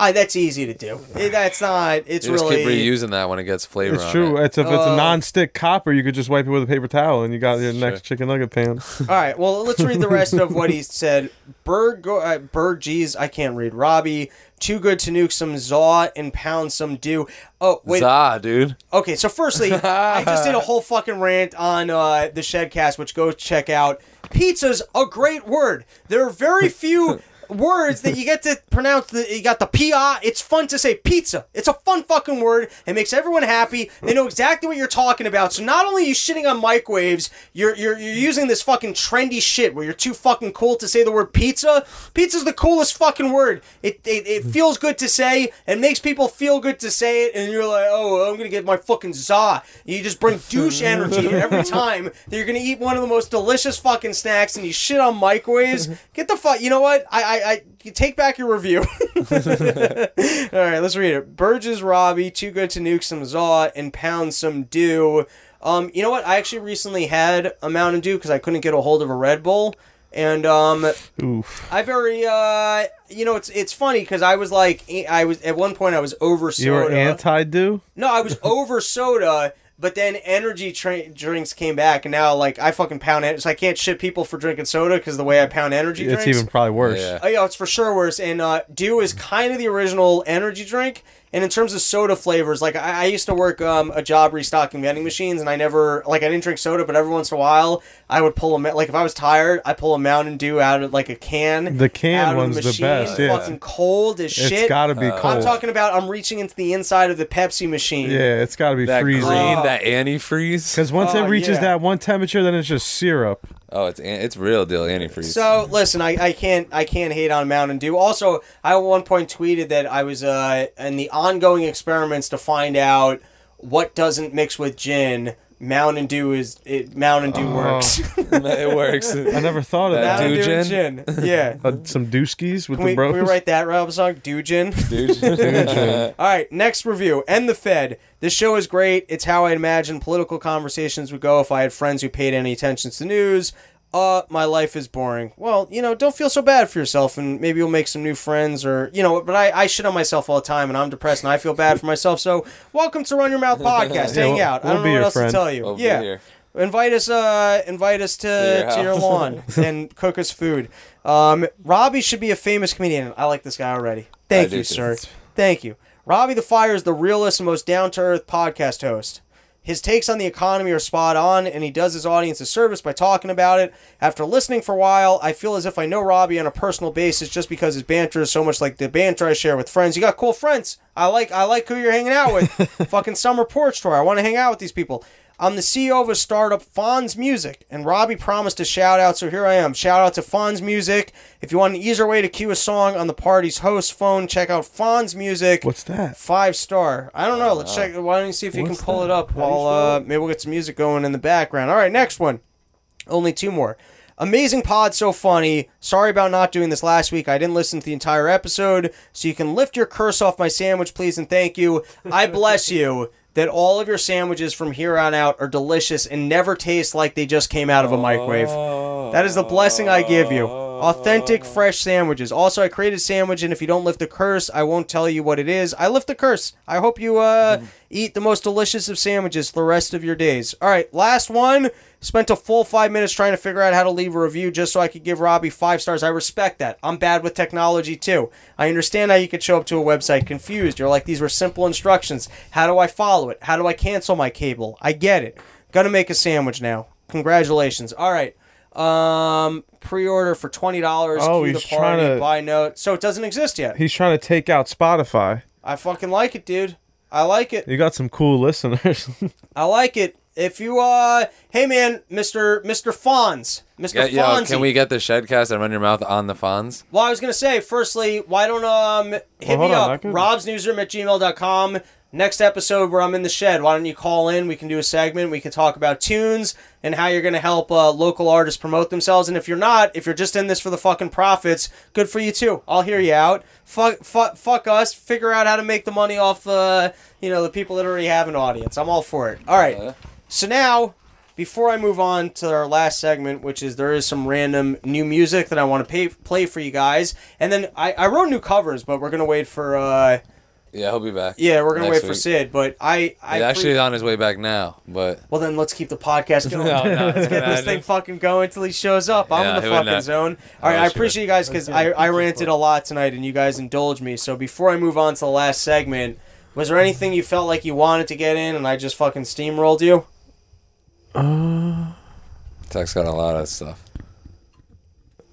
Ah, that's easy to do. Eh, That's not. It's
You just
really.
keep reusing that when it gets flavor
It's
on
true.
it.
It's if it's
Oh.
a non-stick copper, you could just wipe it with a paper towel, and you got your next chicken nugget pan.
All right. Well, let's read the rest of what he said. Bird, go, uh, bird. Geez, I can't read. Robbie, too good to nuke some zaw and pound some dew. Oh wait.
Zah, dude.
Okay. So firstly, I just did a whole fucking rant on uh, the Shedcast, which go check out. Pizza's a great word. There are very few. Words that you get to pronounce. The, you got the pi. It's fun to say pizza. It's a fun fucking word. It makes everyone happy. They know exactly what you're talking about. So not only are you shitting on microwaves, you're you're you're using this fucking trendy shit where you're too fucking cool to say the word pizza. Pizza's the coolest fucking word. It it, it hmm. feels good to say. It makes people feel good to say it, and you're like, oh, I'm gonna get my fucking za. You just bring douche energy every time that you're gonna eat one of the most delicious fucking snacks, and you shit on microwaves. Get the fuck. You know what? I I, I you take back your review. All right, let's read it. Burgess Robbie, too good to nuke some Zaw and pound some dew. Um, you know what? I actually recently had a Mountain Dew because I couldn't get a hold of a Red Bull, and um,
Oof.
I very uh, you know, it's it's funny because I was like, I was at one point I was over soda.
You were anti-do?
No, I was over soda, but then energy tra- drinks came back, and now like I fucking pound it. So I can't shit people for drinking soda because the way I pound energy drinks.
It's
drinks.
even probably worse.
Yeah.
Oh yeah, it's for sure worse. And uh, Dew is kind of the original energy drink. And in terms of soda flavors, like I, I used to work um, a job restocking vending machines, and I never like I didn't drink soda, but every once in a while I would pull a like if I was tired, I pull a Mountain Dew out of like a can.
The can
out of
one's
the,
the
machine,
best, yeah.
Fucking cold as
It's
shit.
gotta be
Uh,
cold.
I'm talking about I'm reaching into the inside of the Pepsi machine.
yeah, it's gotta be
That
freezing.
green,
Oh.
that antifreeze.
Because once
Oh,
it reaches
yeah.
that one temperature, then it's just syrup.
Oh, it's it's real deal antifreeze.
So listen, I, I can't I can't hate on Mountain Dew. Also, I at one point tweeted that I was uh, in the ongoing experiments to find out what doesn't mix with gin. Mountain Dew is it, Mountain Dew
Oh.
works.
it works.
I never thought of
That
that.
Mountain
Dew
Dew and
gin?
gin. Yeah.
Uh, some dooskies with
Can we,
the bros.
can we write that Rob song? Dew gin.
Dude.
All right, next review. End the Fed. This show is great. It's how I imagine political conversations would go if I had friends who paid any attention to the news. Uh, my life is boring. Well, you know, don't feel so bad for yourself, and maybe you'll make some new friends, or you know. But I, I shit on myself all the time, and I'm depressed, and I feel bad for myself. So, welcome to Run Your Mouth podcast.
Yeah,
Hang
we'll-
out. I
we'll
don't
be
know what
your
else
friend.
to tell you.
We'll
yeah, invite us. Uh, invite us to
your
to your lawn and cook us food. Um, Robbie should be a famous comedian. I like this guy already. Thank
I do
you,
too.
sir. Thank you. Robbie the Fire is the realest and most down to earth podcast host. His takes on the economy are spot on, and he does his audience a service by talking about it. After listening for a while, I feel as if I know Robbie on a personal basis just because his banter is so much like the banter I share with friends. You got cool friends. I like I like who you're hanging out with. Fucking summer porch tour. I want to hang out with these people. I'm the CEO of a startup, Fonz Music, and Robbie promised a shout out, so here I am. Shout out to Fonz Music. If you want an easier way to cue a song on the party's host phone, check out Fonz Music.
What's that?
Five star. I don't know. Let's check. Why don't you see if you
What's
can pull
that?
it up
How do you
while uh, maybe we'll get some music going in the background. All right, next one. Only two more. Amazing pod, so funny. Sorry about not doing this last week. I didn't listen to the entire episode, so you can lift your curse off my sandwich, please, and thank you. I bless you that all of your sandwiches from here on out are delicious and never taste like they just came out of a microwave. That is the blessing I give you. Authentic, fresh sandwiches. Also, I created a sandwich, and if you don't lift the curse, I won't tell you what it is. I lift the curse. I hope you uh, eat the most delicious of sandwiches the rest of your days. All right, last one. Spent a full five minutes trying to figure out how to leave a review just so I could give Robbie five stars. I respect that. I'm bad with technology too. I understand how you could show up to a website confused. You're like, these were simple instructions. How do I follow it? How do I cancel my cable? I get it. Gonna make a sandwich now. Congratulations. All right. Um, pre-order for twenty dollars.
Oh,
Cue the
he's trying to-
buy note. So it doesn't exist yet.
He's trying to take out Spotify.
I fucking like it, dude. I like it.
You got some cool listeners.
I like it. If you uh, hey man, Mister Mister Fonz, Mister
Yeah,
Fonzie.
yo, can we get the Shedcast and run your mouth on the Fonz?
Well, I was gonna say, firstly, why don't um hit
hold
me
on, I
up,
could-
robsnewsroom at gmail.com. Next episode where I'm in the shed, why don't you call in? We can do a segment. We can talk about tunes and how you're gonna help uh, local artists promote themselves. And if you're not, if you're just in this for the fucking profits, good for you too. I'll hear you out. Fuck, fuck, fuck us. Figure out how to make the money off, uh, you know, the people that already have an audience. I'm all for it. All right.
Uh,
So now, before I move on to our last segment, which is there is some random new music that I want to pay, play for you guys, and then I, I wrote new covers, but we're gonna wait for uh
yeah, he'll be back.
yeah we're gonna
Next
wait for
week.
Sid, but I I
He's actually
pre-
on his way back now, but
well then let's keep the podcast going.
No, no,
let's get this thing fucking going until he shows up. I'm
Yeah,
in the fucking zone. All right,
Oh,
I
shit.
appreciate you guys because I I ranted a lot tonight and you guys indulged me. So before I move on to the last segment. Was there anything you felt like you wanted to get in and I just fucking steamrolled you?
Uh, Tech's got a lot of stuff.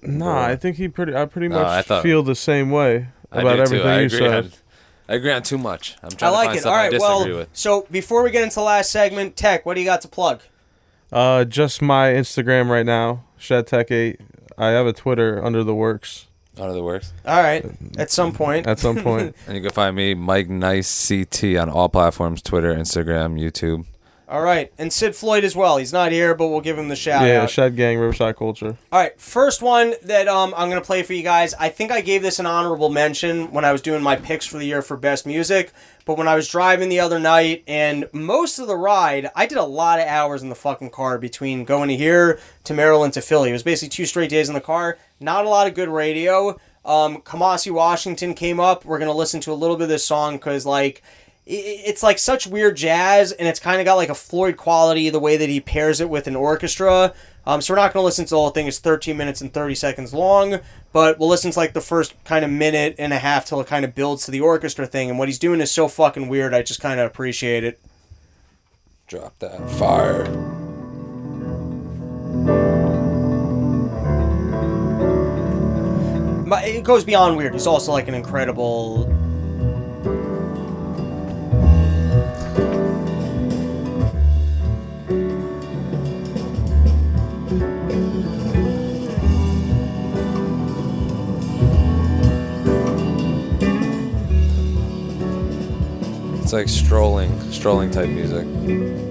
nah, I think he pretty. I pretty
No,
much
I thought-
feel the same way
I
about
do
everything
too. I
you
agree.
said.
On, I agree on too much. I'm
I
trying to
like
find
it.
All right.
All
I
right,
disagree
well,
with.
so before we get into the last segment, Tech, what do you got to plug?
Uh, just my Instagram right now, ShedTech8. I have a Twitter under the works
One of the worst.
All right, at some point.
at some point.
And you can find me, Mike Nice CT, on all platforms: Twitter, Instagram, YouTube,
All right, and Sid Floyd as well. He's not here, but we'll give him the shout
yeah,
out.
Shed Gang, Riverside Culture.
All right, first one that um, I'm gonna play for you guys. I think I gave this an honorable mention when I was doing my picks for the year for best music. But when I was driving the other night and most of the ride, I did a lot of hours in the fucking car between going to here to Maryland to Philly. It was basically two straight days in the car. Not a lot of good radio. Um, Kamasi Washington came up. We're gonna listen to a little bit of this song because like it's like such weird jazz and it's kind of got like a Floyd quality the way that he pairs it with an orchestra. Um, so we're not going to listen to the whole thing. It's 13 minutes and 30 seconds long, but we'll listen to like the first kind of minute and a half till it kind of builds to the orchestra thing. And what he's doing is so fucking weird. I just kind of appreciate it.
Drop that fire.
But it goes beyond weird. He's also like an incredible.
It's like strolling, strolling type music.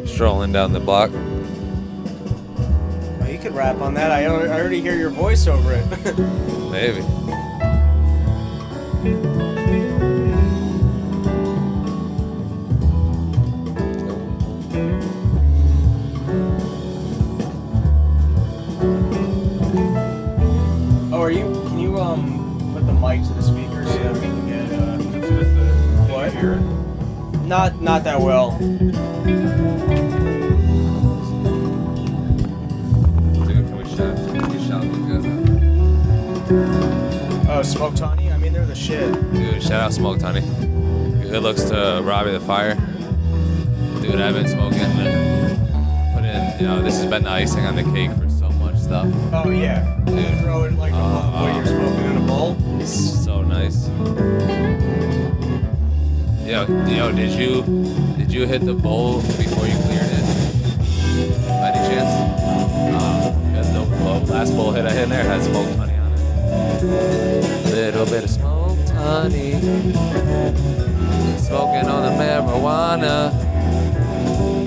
Strolling down the block.
Oh, you could rap on that. I, already hear your voice over it.
Maybe.
oh, are you? Can you um put the mic to the speaker so that we can get uh, what? Not not that well.
Dude, can we shout? Can we shout these?
Oh, Smoke Tawny. I mean, they're the shit.
Dude, shout out Smoke Honey. Good looks to Robbie the Fire. Dude, I've been smoking. and Put in, you know, this has been the icing on the cake for so much stuff.
Oh yeah.
Dude.
Throw it like a
Uh,
what you're smoking in a bowl.
It's so nice. Yo, yo, did you did you hit the bowl before you cleared it? By any chance? Uh, 'cause the last bowl hit I hit in there had smoked honey on it. Little bit of smoked honey. Smoking on the marijuana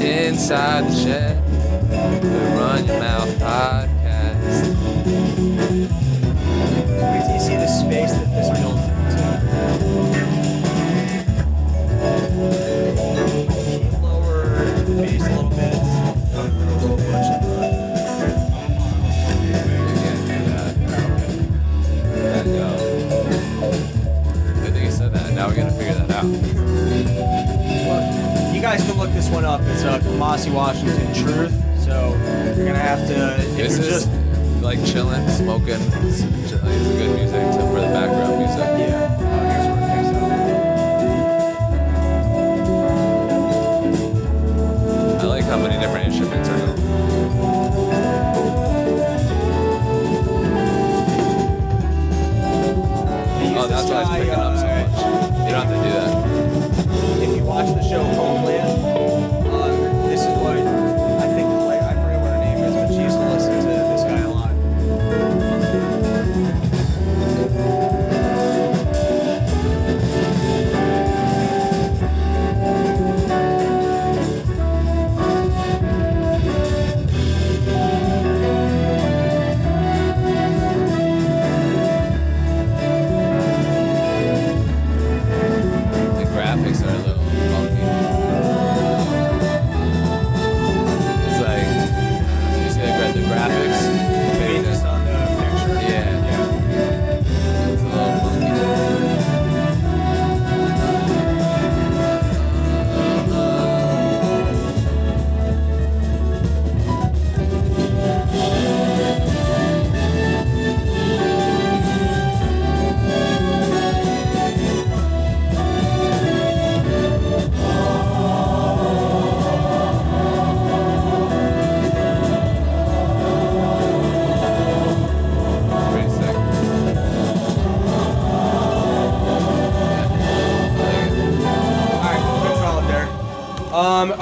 inside the shed. The Run Your Mouth podcast.
Wait till you see the space that this builds the bass a little bit? Coming through a little much of the-
There you go. Good thing you said that. Now we gotta figure that out.
You guys can look this one up. It's uh, Kamasi Washington Truth. So you're gonna have to. If
This
you're
is
just
like chilling, smoking. It's, it's good music to, for the background music.
yeah.
Many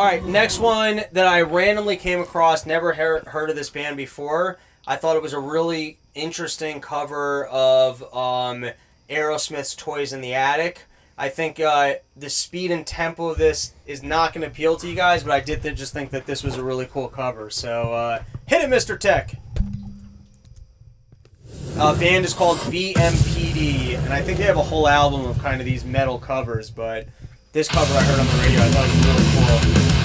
right, next one that I randomly came across. Never heard heard of this band before. I thought it was a really interesting cover of um, Aerosmith's "Toys in the Attic." I think uh, the speed and tempo of this is not going to appeal to you guys, but I did th- just think that this was a really cool cover. So uh, hit it, Mr. Tech. Uh, band is called VMPD, and I think they have a whole album of kind of these metal covers. But this cover I heard on the radio, I thought was really cool.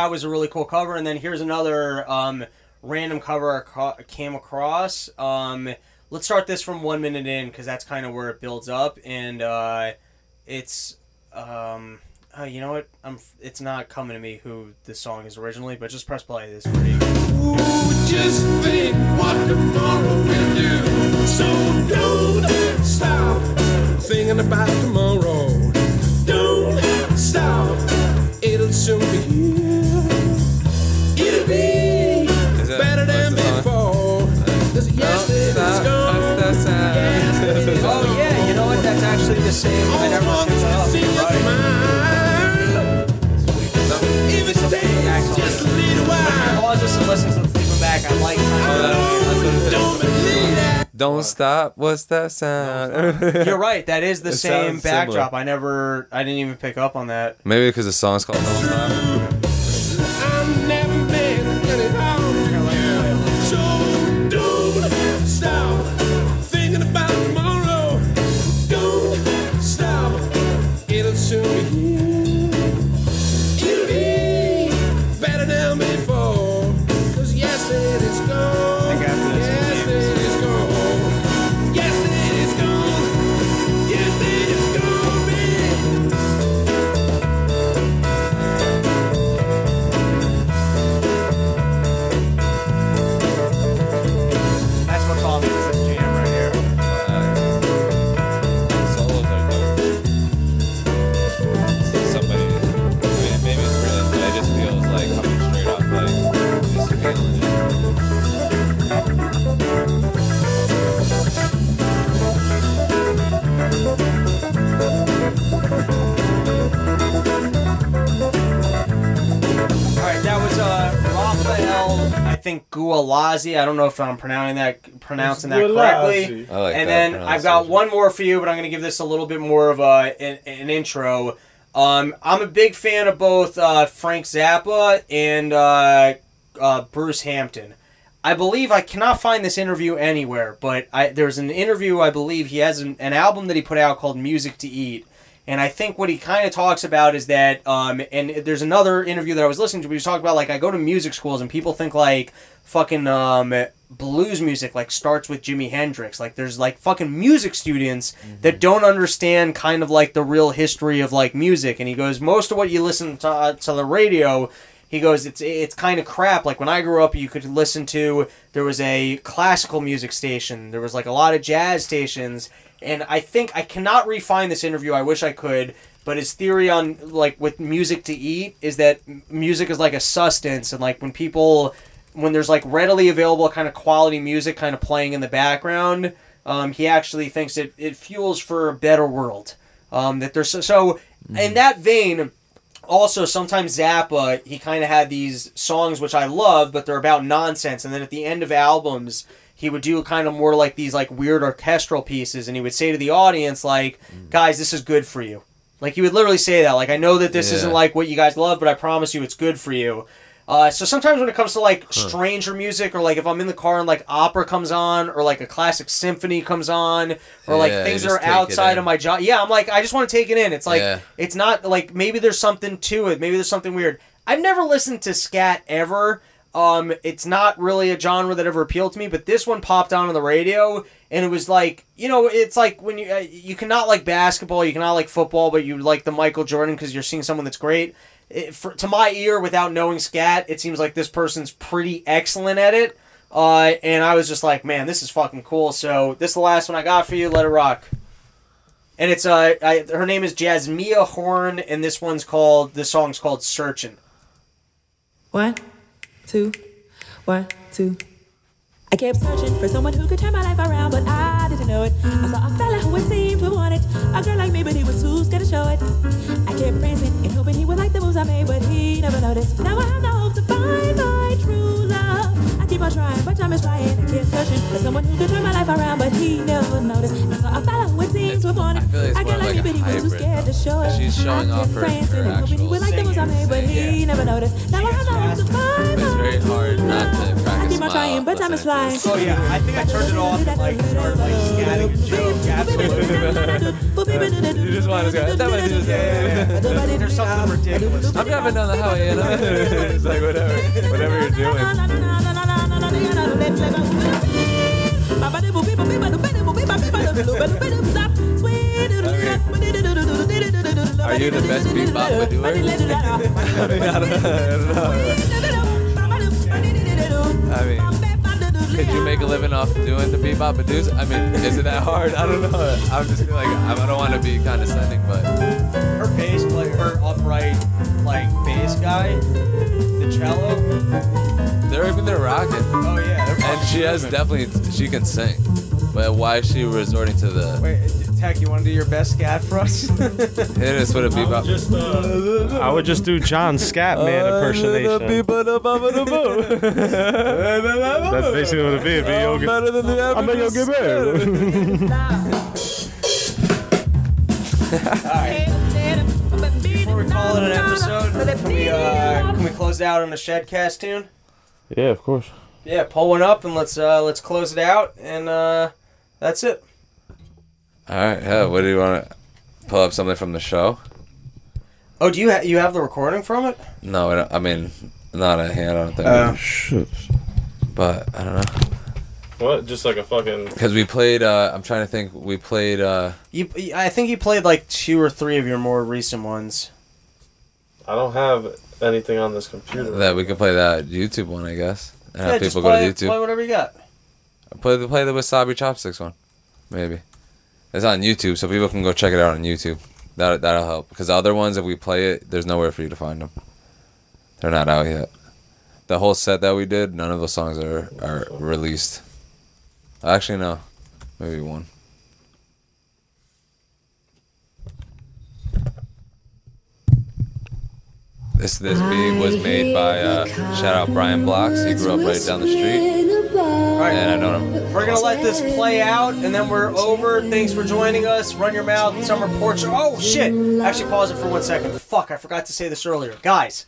That. Was a really cool cover, and then here's another um, random cover I ca- came across. Um, let's start this from one minute in because that's kind of where it builds up, and uh, it's um, uh, you know what? I'm. It's not coming to me who this song is originally, but just press play. This is pretty.
Ooh, just think what tomorrow will do. So don't stop thinking about tomorrow. Don't stop, it'll soon be here.
The
same. I never
All
picked that up.
to see
You're right.
mine. If it stays just a little while.
Pause this and listen to the Fleetwood Mac. I like kind of.
Oh, don't believe that.
Don't stop. What's that sound?
You're right. That is the
It
same
sounds similar.
backdrop. I never. I didn't even pick up on that.
Maybe because the song's called Don't Stop.
Think
Gualazzi. I
don't know if I'm pronouncing that pronouncing that correctly.
Like
and
that
then I've got one more for you, but I'm going to give this a little bit more of a an, an intro. Um, I'm a big fan of both uh, Frank Zappa and uh, uh, Bruce Hampton. I believe I cannot find this interview anywhere, but I, there's an interview I believe he has an, an album that he put out called Music to Eat, and I think what he kind of talks about is that, um, and there's another interview that I was listening to, where he was talking about like I go to music schools and people think like fucking um, blues music like starts with Jimi Hendrix. Like there's like fucking music students that don't understand kind of like the real history of like music. And he goes, most of what you listen to uh, to the radio. He goes, it's it's kind of crap. Like when I grew up, you could listen to there was a classical music station, there was like a lot of jazz stations, and I think I cannot re-find this interview. I wish I could, but his theory on like with music to eat is that music is like a sustenance, and like when people when there's like readily available kind of quality music kind of playing in the background, um, he actually thinks it, it fuels for a better world. Um, that there's so, so in that vein, also sometimes Zappa, he kind of had these songs which I love, but they're about nonsense. And then at the end of albums, he would do kind of more like these like weird orchestral pieces, and he would say to the audience like, "Guys, this is good for you." Like he would literally say that. Like I know that this
Yeah.
isn't like what you guys love, but I promise you, it's good for you. Uh, so sometimes when it comes to like stranger music, or like if I'm in the car and like opera comes on, or like a classic symphony comes on, or like
Yeah,
things that are outside of my job, yeah, I'm like I just want to take it in. It's like
Yeah.
it's not like maybe there's something to it. Maybe there's something weird. I've never listened to scat ever. Um, it's not really a genre that ever appealed to me, but this one popped on on the radio, and it was like, you know, it's like when you uh, you cannot like basketball, you cannot like football, but you like the Michael Jordan because you're seeing someone that's great. It, for, to my ear, without knowing scat, it seems like this person's pretty excellent at it. Uh, and I was just like, man, this is fucking cool. So this is the last one I got for you. Let it rock. And it's uh, I, her name is Jazzmeia Horn, and this one's called the song's called "Searching."
One, two, one, two. I kept searching for someone who could turn my life around, but I didn't know it. I saw a fella who would seem to want it. A girl like me, but he was too scared to show it. I kept praising and hoping he would like the moves I made, but he never noticed. Now I have no hope to find true love. I keep trying, but time is flying. I kept searching for someone who could turn my life around, but he never noticed. I saw a fella who would seem to want it.
I feel like it's
A like
like
me,
a
but he was too
hybrid.
scared to show it.
She's showing
I
off
kept
her-
praising
her
and hoping he would like the moves I made, but he never noticed. Now I have no hope to find
It's very hard not to crack
I
a
keep on trying, but time is flying.
listening
Oh yeah, I think I turned it off and like started like scatting a joke. Absolutely.
You just want to go. That might be just.
There's something ridiculous.
I'm driving down the highway, you know. it's like whatever, whatever you're doing. I mean, I don't, I I mean, could you make a living off doing the bebop doos? I mean, is it that hard? I don't know. I'm just like, I don't want to be condescending, but
Her bass player, her upright like bass guy, the cello.
they're even they're rocking.
Oh yeah, they're
And she has
moving.
definitely, she can sing. But why is she resorting to the
Wait, Tech, you want to do your best scat for us?
hit us with a bebop?
Just, uh, I would just do John Scatman impersonation. That's basically what it'd be. It'd be Yogi.
better than the
I'm a Yogi Bear.
Before we call it an episode, can we uh, can we close out on a Shedcast tune?
Yeah, of course.
Yeah, pull one up and let's uh, let's close it out, and uh, that's it.
All right, yeah. What do you want to pull up something from the show?
Oh, do you ha- you have the recording from it?
No, I, don't, I mean, not a hand. I don't think.
Uh,
Shit.
but I don't know
What? Just like a fucking.
because we played. Uh, I'm trying to think. We played. Uh,
You, I think you played like two or three of your more recent ones.
I don't have anything on this computer.
that we could play that YouTube one, I guess, and
Yeah,
have
just
people go to YouTube.
play whatever you got.
Play the play the wasabi chopsticks one, maybe. It's on YouTube, so people can go check it out on YouTube. That that'll help because the other ones, if we play it, there's nowhere for you to find them. They're not out yet. The whole set that we did, none of those songs are are released. Actually, no, maybe one. This this beat was made by uh, shout out Brian Blocks. He grew up right down the street,
Alright,
and I know him.
we're gonna let this play out, and then we're over. Thanks for joining us. Run your mouth, summer porch. Oh shit! Actually, pause it for one second. Fuck, I forgot to say this earlier, guys.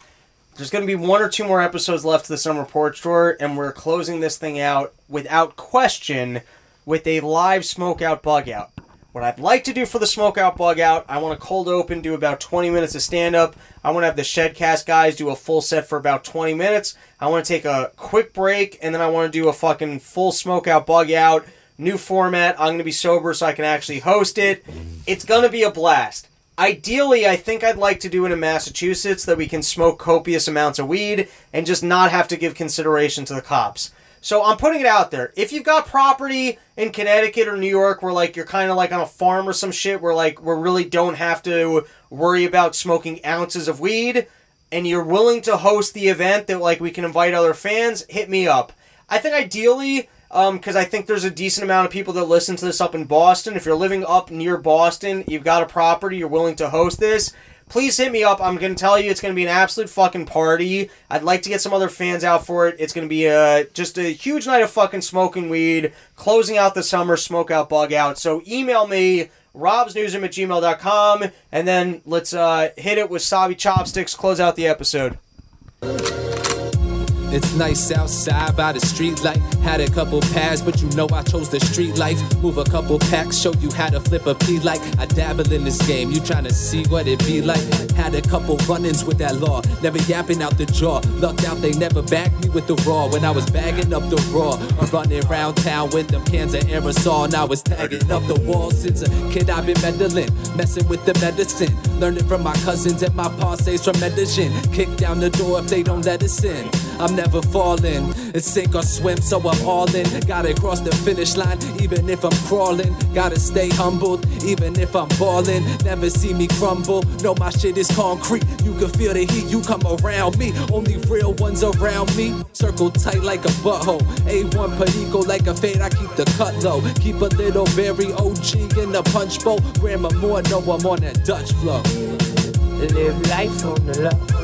There's gonna be one or two more episodes left of the summer porch tour, and we're closing this thing out without question with a live smoke out bug out. What I'd like to do for the smoke out bug out, I want to cold open, do about 20 minutes of stand up. I want to have the Shedcast guys do a full set for about 20 minutes. I want to take a quick break, and then I want to do a fucking full smoke out bug out. New format. I'm going to be sober so I can actually host it. It's going to be a blast. Ideally, I think I'd like to do it in Massachusetts that we can smoke copious amounts of weed and just not have to give consideration to the cops. So I'm putting it out there. If you've got property in Connecticut or New York where like you're kind of like on a farm or some shit where like we really don't have to worry about smoking ounces of weed and you're willing to host the event that like we can invite other fans, hit me up. I think ideally um because I think there's a decent amount of people that listen to this up in Boston. If you're living up near Boston, you've got a property, you're willing to host this, please hit me up. I'm gonna tell you, it's gonna be an absolute fucking party. I'd like to get some other fans out for it. It's gonna be a just a huge night of fucking smoking weed, closing out the summer, smoke out, bug out. So email me. robsnewsroom at gmail.com and then let's uh, hit it with Sabi Chopsticks, close out the episode.
It's nice outside by the street light. Had a couple pads, but you know I chose the street life. Move a couple packs, show you how to flip a P like. I dabble in this game, you tryna see what it be like. Had a couple run-ins with that law, never yapping out the jaw. Lucked out they never backed me with the raw. When I was bagging up the raw, or running around town with them cans of aerosol. And I was tagging up the wall since a kid I've been meddling, messing with the medicine. Learning from my cousins and my parsays from Medellin. Kick down the door if they don't let us in. I'm never falling. It's sink or swim, so I'm all in. Gotta cross the finish line, even if I'm crawling. Gotta stay humbled, even if I'm balling. Never see me crumble. Know my shit is concrete. You can feel the heat, you come around me. Only real ones around me. Circle tight like a butthole. A1 Perico like a fade, I keep the cut low. Keep a little very OG in the punch bowl. Grandma more, know I'm on that Dutch flow.
Live life on the low.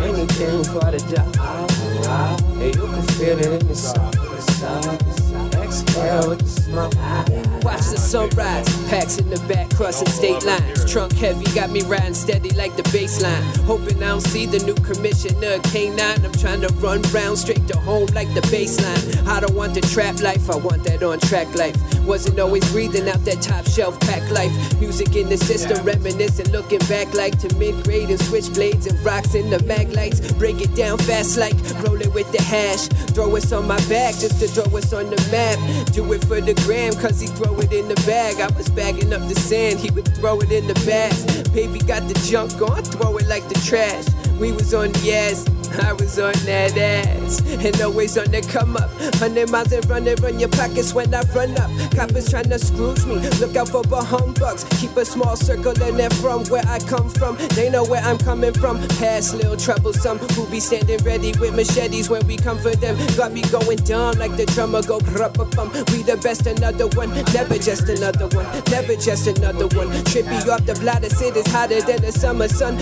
Anything for the job. Hey, ah, ah, you can feel it in the sun. Exhale with the smoke.
Watch the sunrise, packs in the back, crossing state lines. Trunk heavy, got me riding steady like the baseline. Hoping I don't see the new commissioner K9. I'm trying to run round straight to home like the baseline. I don't want the trap life, I want that on track life. Wasn't always breathing out that top shelf pack life. Music in the system, reminiscing, looking back like to mid grade and switchblades and rocks in the mag lights. Break it down fast like rolling with the hash. Throw us on my back just to throw us on the map. Do it for the gram, cause he throw it in the bag. I was bagging up the sand, he would throw it in the bags. Baby got the junk on, throw it like the trash. We was on the ass, I was on that ass. And always on the come up. Hundred miles and running, run your pockets when I run up. Coppers trying to scrooge me. Look out for the humbugs. Keep a small circle and they're from where I come from. They know where I'm coming from. Past little troublesome who be standing ready with machetes when we come for them. Got me going down like the drummer go bum. We the best, another one. Never just another one. Never just another one. Trippy off the bladder, it is hotter than the summer sun.